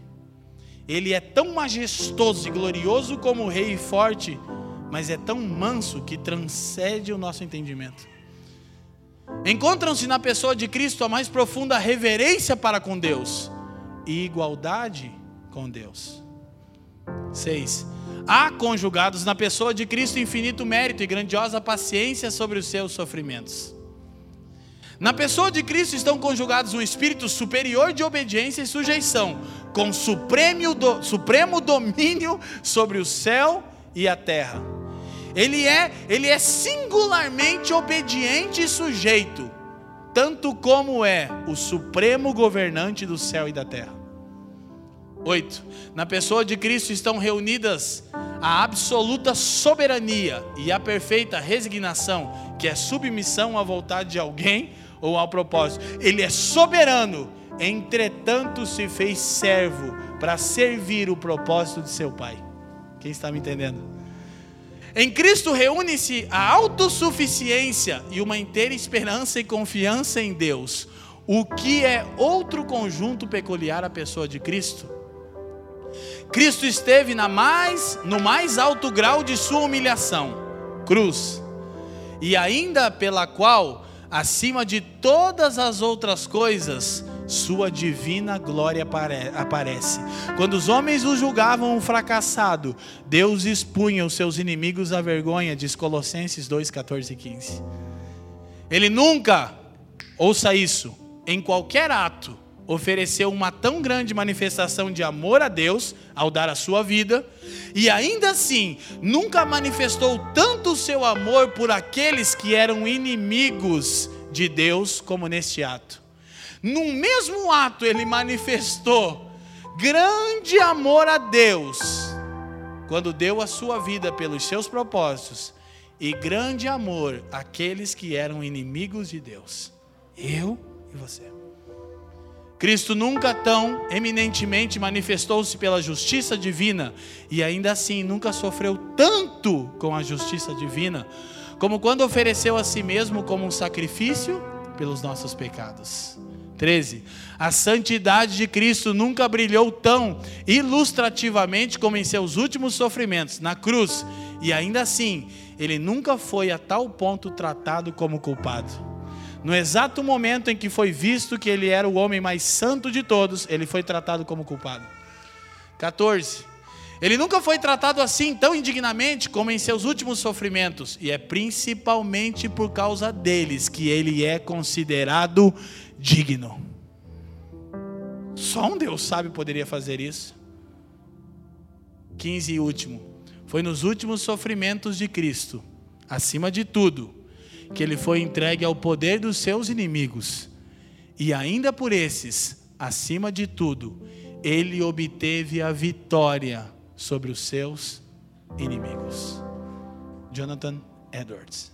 Ele é tão majestoso e glorioso como o rei forte, mas é tão manso que transcende o nosso entendimento. Encontram-se na pessoa de Cristo a mais profunda reverência para com Deus e igualdade com Deus. 6. Há conjugados na pessoa de Cristo infinito mérito e grandiosa paciência sobre os seus sofrimentos. Na pessoa de Cristo estão conjugados um espírito superior de obediência e sujeição, com supremo, do, supremo domínio sobre o céu e a terra. Ele é, ele é singularmente obediente e sujeito, tanto como é o supremo governante do céu e da terra. 8. Na pessoa de Cristo estão reunidas a absoluta soberania e a perfeita resignação, que é submissão à vontade de alguém ou ao propósito. Ele é soberano, entretanto se fez servo para servir o propósito de seu Pai. Quem está me entendendo? Em Cristo reúne-se a autossuficiência e uma inteira esperança e confiança em Deus. O que é outro conjunto peculiar à pessoa de Cristo? Cristo esteve na mais, no mais alto grau de sua humilhação, cruz, e ainda pela qual acima de todas as outras coisas, sua divina glória aparece. Quando os homens o julgavam um fracassado, Deus expunha os seus inimigos à vergonha, diz Colossenses 2, 14 e 15. Ele nunca, ouça isso, em qualquer ato, ofereceu uma tão grande manifestação de amor a Deus ao dar a sua vida, e ainda assim nunca manifestou tanto o seu amor por aqueles que eram inimigos de Deus como neste ato. No mesmo ato ele manifestou grande amor a Deus, quando deu a sua vida pelos seus propósitos, e grande amor àqueles que eram inimigos de Deus. Eu e você. Cristo nunca tão eminentemente manifestou-se pela justiça divina e ainda assim nunca sofreu tanto com a justiça divina, como quando ofereceu a si mesmo como um sacrifício pelos nossos pecados. 13. A santidade de Cristo nunca brilhou tão ilustrativamente como em seus últimos sofrimentos na cruz, e ainda assim, ele nunca foi a tal ponto tratado como culpado. No exato momento em que foi visto que ele era o homem mais santo de todos, ele foi tratado como culpado. 14. Ele nunca foi tratado assim tão indignamente como em seus últimos sofrimentos, e é principalmente por causa deles que ele é considerado digno. Só um Deus sabe poderia fazer isso. 15 e último. Foi nos últimos sofrimentos de Cristo, acima de tudo, que ele foi entregue ao poder dos seus inimigos, e ainda por esses, acima de tudo, ele obteve a vitória sobre os seus inimigos. Jonathan Edwards.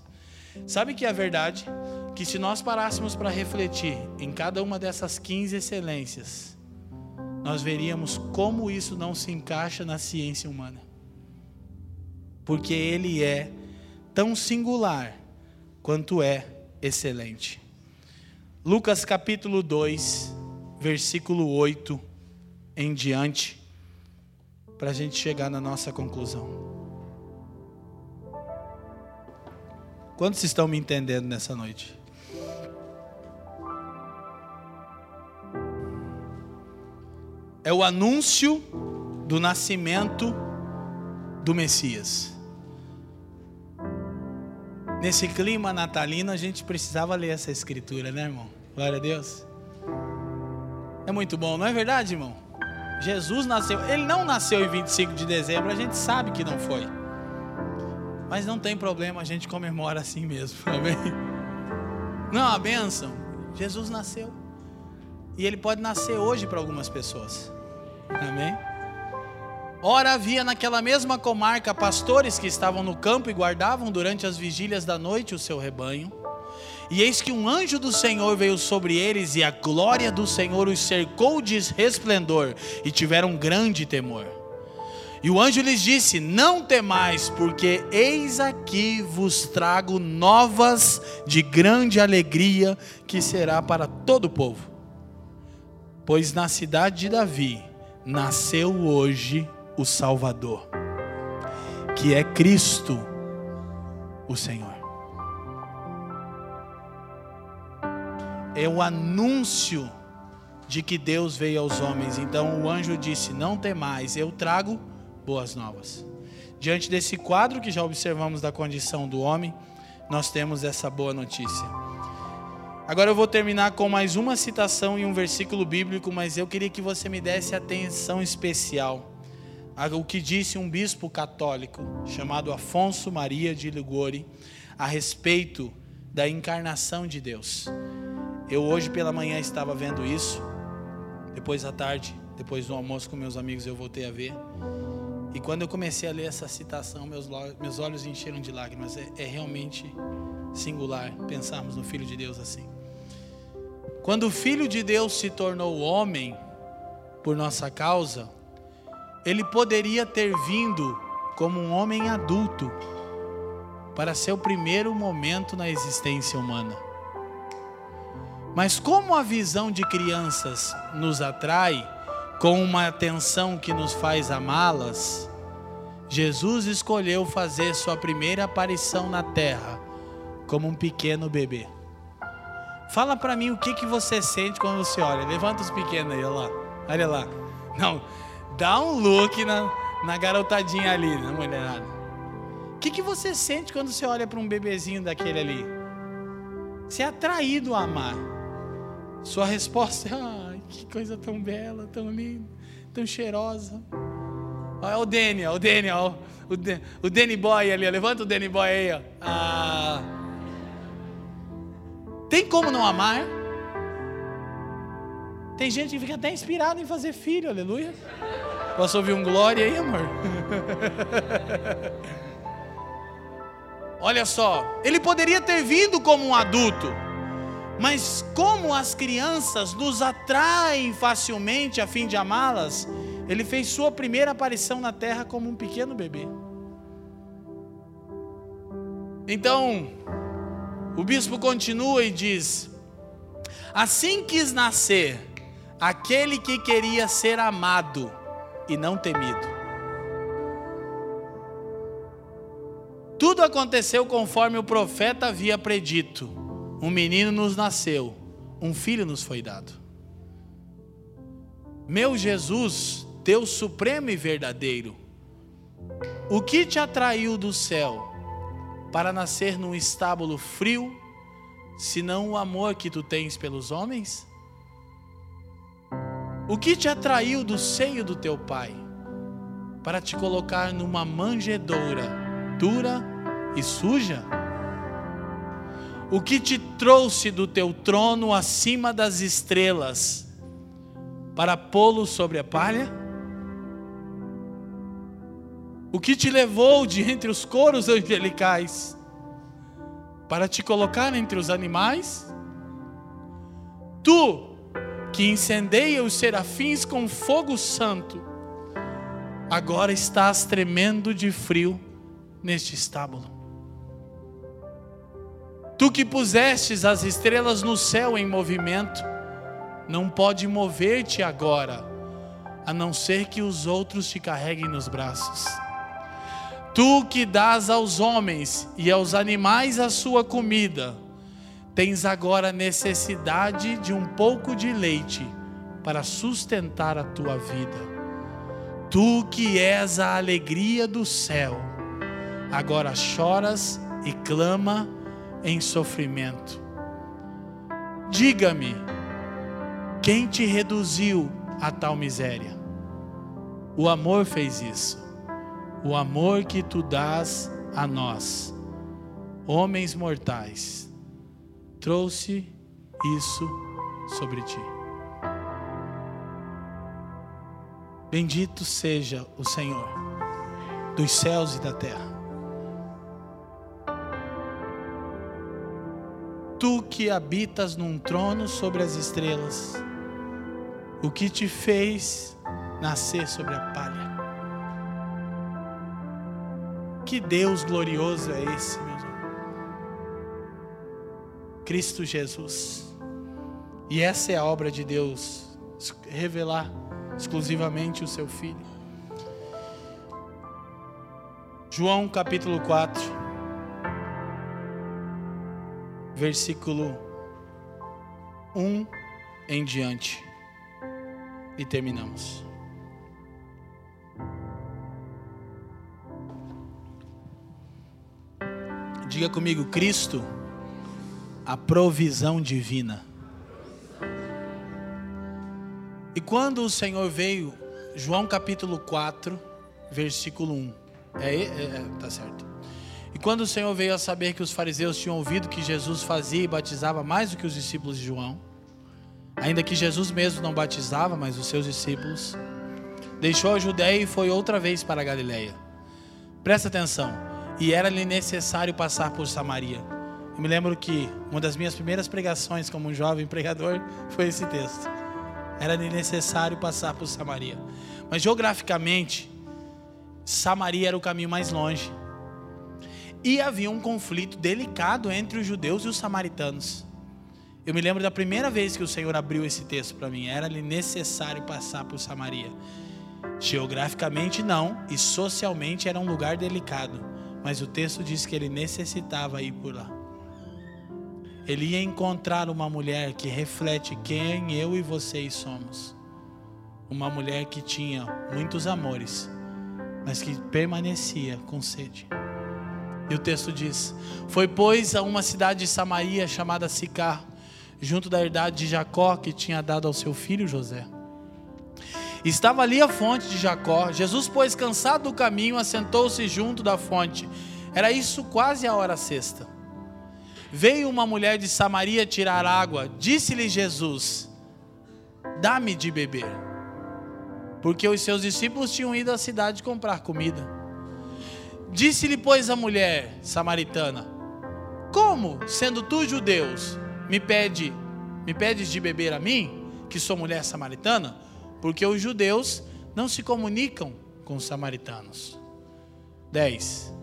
Sabe que é verdade? Que se nós parássemos para refletir em cada uma dessas 15 excelências, nós veríamos como isso não se encaixa na ciência humana. Porque ele é tão singular quanto é excelente. Lucas capítulo 2, versículo 8 em diante, para a gente chegar na nossa conclusão. Quantos estão me entendendo nessa noite? É o anúncio do nascimento do Messias. Nesse clima natalino, a gente precisava ler essa escritura, né, irmão? Glória a Deus. É muito bom, não é verdade, irmão? Jesus nasceu, ele não nasceu em 25 de dezembro, a gente sabe que não foi. Mas não tem problema, a gente comemora assim mesmo, amém? Não é bênção? Jesus nasceu. E ele pode nascer hoje para algumas pessoas, amém? Ora, havia naquela mesma comarca pastores que estavam no campo e guardavam durante as vigílias da noite o seu rebanho. E eis que um anjo do Senhor veio sobre eles, e a glória do Senhor os cercou de resplendor, e tiveram grande temor. E o anjo lhes disse: Não temais, porque eis aqui vos trago novas de grande alegria, que será para todo o povo. Pois na cidade de Davi nasceu hoje o Salvador, que é Cristo, o Senhor. é o anúncio de que Deus veio aos homens. Então o anjo disse: Não temais, eu trago boas novas. Diante desse quadro que já observamos da condição do homem, nós temos essa boa notícia. Agora eu vou terminar com mais uma citação e um versículo bíblico, mas eu queria que você me desse atenção especial ao que disse um bispo católico chamado Afonso Maria de Ligori a respeito da encarnação de Deus. Eu hoje pela manhã estava vendo isso, depois à tarde, depois do almoço com meus amigos, eu voltei a ver. E quando eu comecei a ler essa citação, meus, meus olhos encheram de lágrimas. É, é realmente singular pensarmos no Filho de Deus assim. Quando o Filho de Deus se tornou homem por nossa causa, ele poderia ter vindo como um homem adulto para seu primeiro momento na existência humana. Mas como a visão de crianças nos atrai com uma atenção que nos faz amá-las, Jesus escolheu fazer sua primeira aparição na terra como um pequeno bebê. Fala para mim o que, que você sente quando você olha. Levanta os pequenos aí, olha lá. Olha lá. Não, dá um look na, na garotadinha ali, na mulherada. O que, que você sente quando você olha para um bebezinho daquele ali? Você é atraído a amar. Sua resposta é: ah, que coisa tão bela, tão linda, tão cheirosa. Olha o Danny, o Danny, ó, o, Dan, o Danny Boy ali, levanta o Danny Boy aí. Ó. Ah, tem como não amar? Tem gente que fica até inspirado em fazer filho, aleluia. Posso ouvir um glória aí, amor? Olha só, ele poderia ter vindo como um adulto. Mas como as crianças nos atraem facilmente a fim de amá-las, ele fez sua primeira aparição na terra como um pequeno bebê. Então, o bispo continua e diz: Assim quis nascer aquele que queria ser amado e não temido. Tudo aconteceu conforme o profeta havia predito um menino nos nasceu, um filho nos foi dado. Meu Jesus, Deus supremo e verdadeiro, o que te atraiu do céu para nascer num estábulo frio, senão o amor que tu tens pelos homens? O que te atraiu do seio do teu pai para te colocar numa manjedoura dura e suja? O que te trouxe do teu trono acima das estrelas para pô-lo sobre a palha? O que te levou de entre os coros angelicais para te colocar entre os animais? Tu, que incendeia os serafins com fogo santo, agora estás tremendo de frio neste estábulo. Tu que pusestes as estrelas no céu em movimento, não pode mover-te agora, a não ser que os outros te carreguem nos braços. Tu que dás aos homens e aos animais a sua comida, tens agora necessidade de um pouco de leite para sustentar a tua vida. Tu que és a alegria do céu, agora choras e clama em sofrimento. Diga-me, quem te reduziu a tal miséria? O amor fez isso. O amor que tu dás a nós, homens mortais, trouxe isso sobre ti. Bendito seja o Senhor dos céus e da terra que habitas num trono sobre as estrelas, o que te fez nascer sobre a palha. Que Deus glorioso é esse, irmãos? Cristo Jesus. E essa é a obra de Deus, revelar exclusivamente o seu Filho. João capítulo 4, versículo 1 em diante. E terminamos. Diga comigo, Cristo, a provisão divina. E quando o Senhor veio, João capítulo 4, versículo 1. É, é, é, tá certo. E quando o Senhor veio a saber que os fariseus tinham ouvido que Jesus fazia e batizava mais do que os discípulos de João, ainda que Jesus mesmo não batizava, mas os seus discípulos, deixou a Judéia e foi outra vez para a Galiléia. Presta atenção e era-lhe necessário passar por Samaria. Eu me lembro que uma das minhas primeiras pregações como um jovem pregador foi esse texto. Era-lhe necessário passar por Samaria. Mas geograficamente, Samaria era o caminho mais longe. E havia um conflito delicado entre os judeus e os samaritanos. Eu me lembro da primeira vez que o Senhor abriu esse texto para mim. Era-lhe necessário passar por Samaria. Geograficamente não, e socialmente era um lugar delicado. Mas o texto diz que ele necessitava ir por lá. Ele ia encontrar uma mulher que reflete quem eu e vocês somos. Uma mulher que tinha muitos amores, mas que permanecia com sede. E o texto diz: Foi, pois, a uma cidade de Samaria chamada Sicar, junto da herdade de Jacó, que tinha dado ao seu filho José. Estava ali a fonte de Jacó. Jesus, pois, cansado do caminho, assentou-se junto da fonte. Era isso quase a hora sexta. Veio uma mulher de Samaria tirar água. Disse-lhe Jesus: Dá-me de beber. Porque os seus discípulos tinham ido à cidade comprar comida. Disse-lhe, pois, a mulher samaritana: Como, sendo tu judeus, me pede, me pedes de beber a mim, que sou mulher samaritana? porque os judeus não se comunicam com os samaritanos. 10.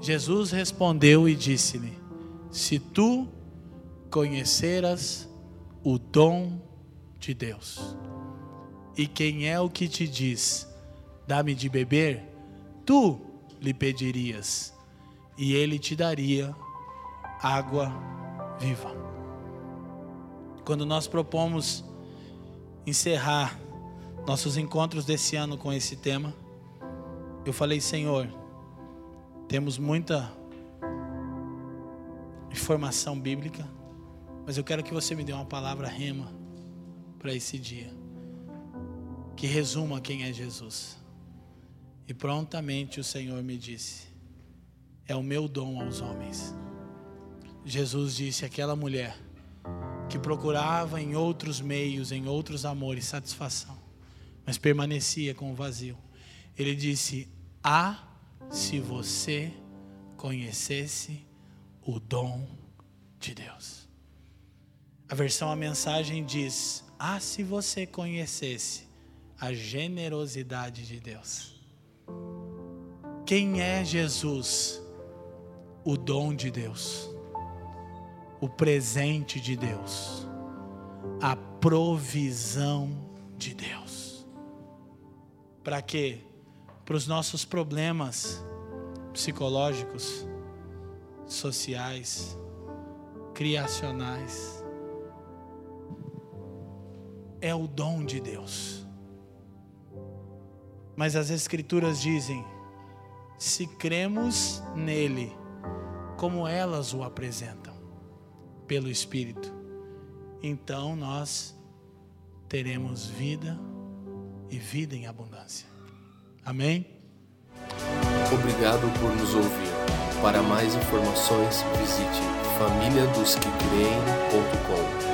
Jesus respondeu e disse-lhe: Se tu conheceras o dom de Deus, e quem é o que te diz, dá-me de beber, tu lhe pedirias, e ele te daria água viva. Quando nós propomos encerrar nossos encontros desse ano com esse tema, eu falei, Senhor, temos muita informação bíblica, mas eu quero que você me dê uma palavra rema para esse dia, que resuma quem é Jesus. E prontamente o Senhor me disse: É o meu dom aos homens. Jesus disse: aquela mulher que procurava em outros meios, em outros amores, satisfação mas permanecia com o vazio. Ele disse: Ah, se você conhecesse o dom de Deus. A versão a mensagem diz: Ah, se você conhecesse a generosidade de Deus. Quem é Jesus? O dom de Deus, o presente de Deus, a provisão de Deus. Para quê? Para os nossos problemas psicológicos, sociais, criacionais. É o dom de Deus. Mas as Escrituras dizem: se cremos nele, como elas o apresentam, pelo Espírito, então nós teremos vida e vida em abundância. Amém? Obrigado por nos ouvir. Para mais informações, visite famíliadosquecreem.com.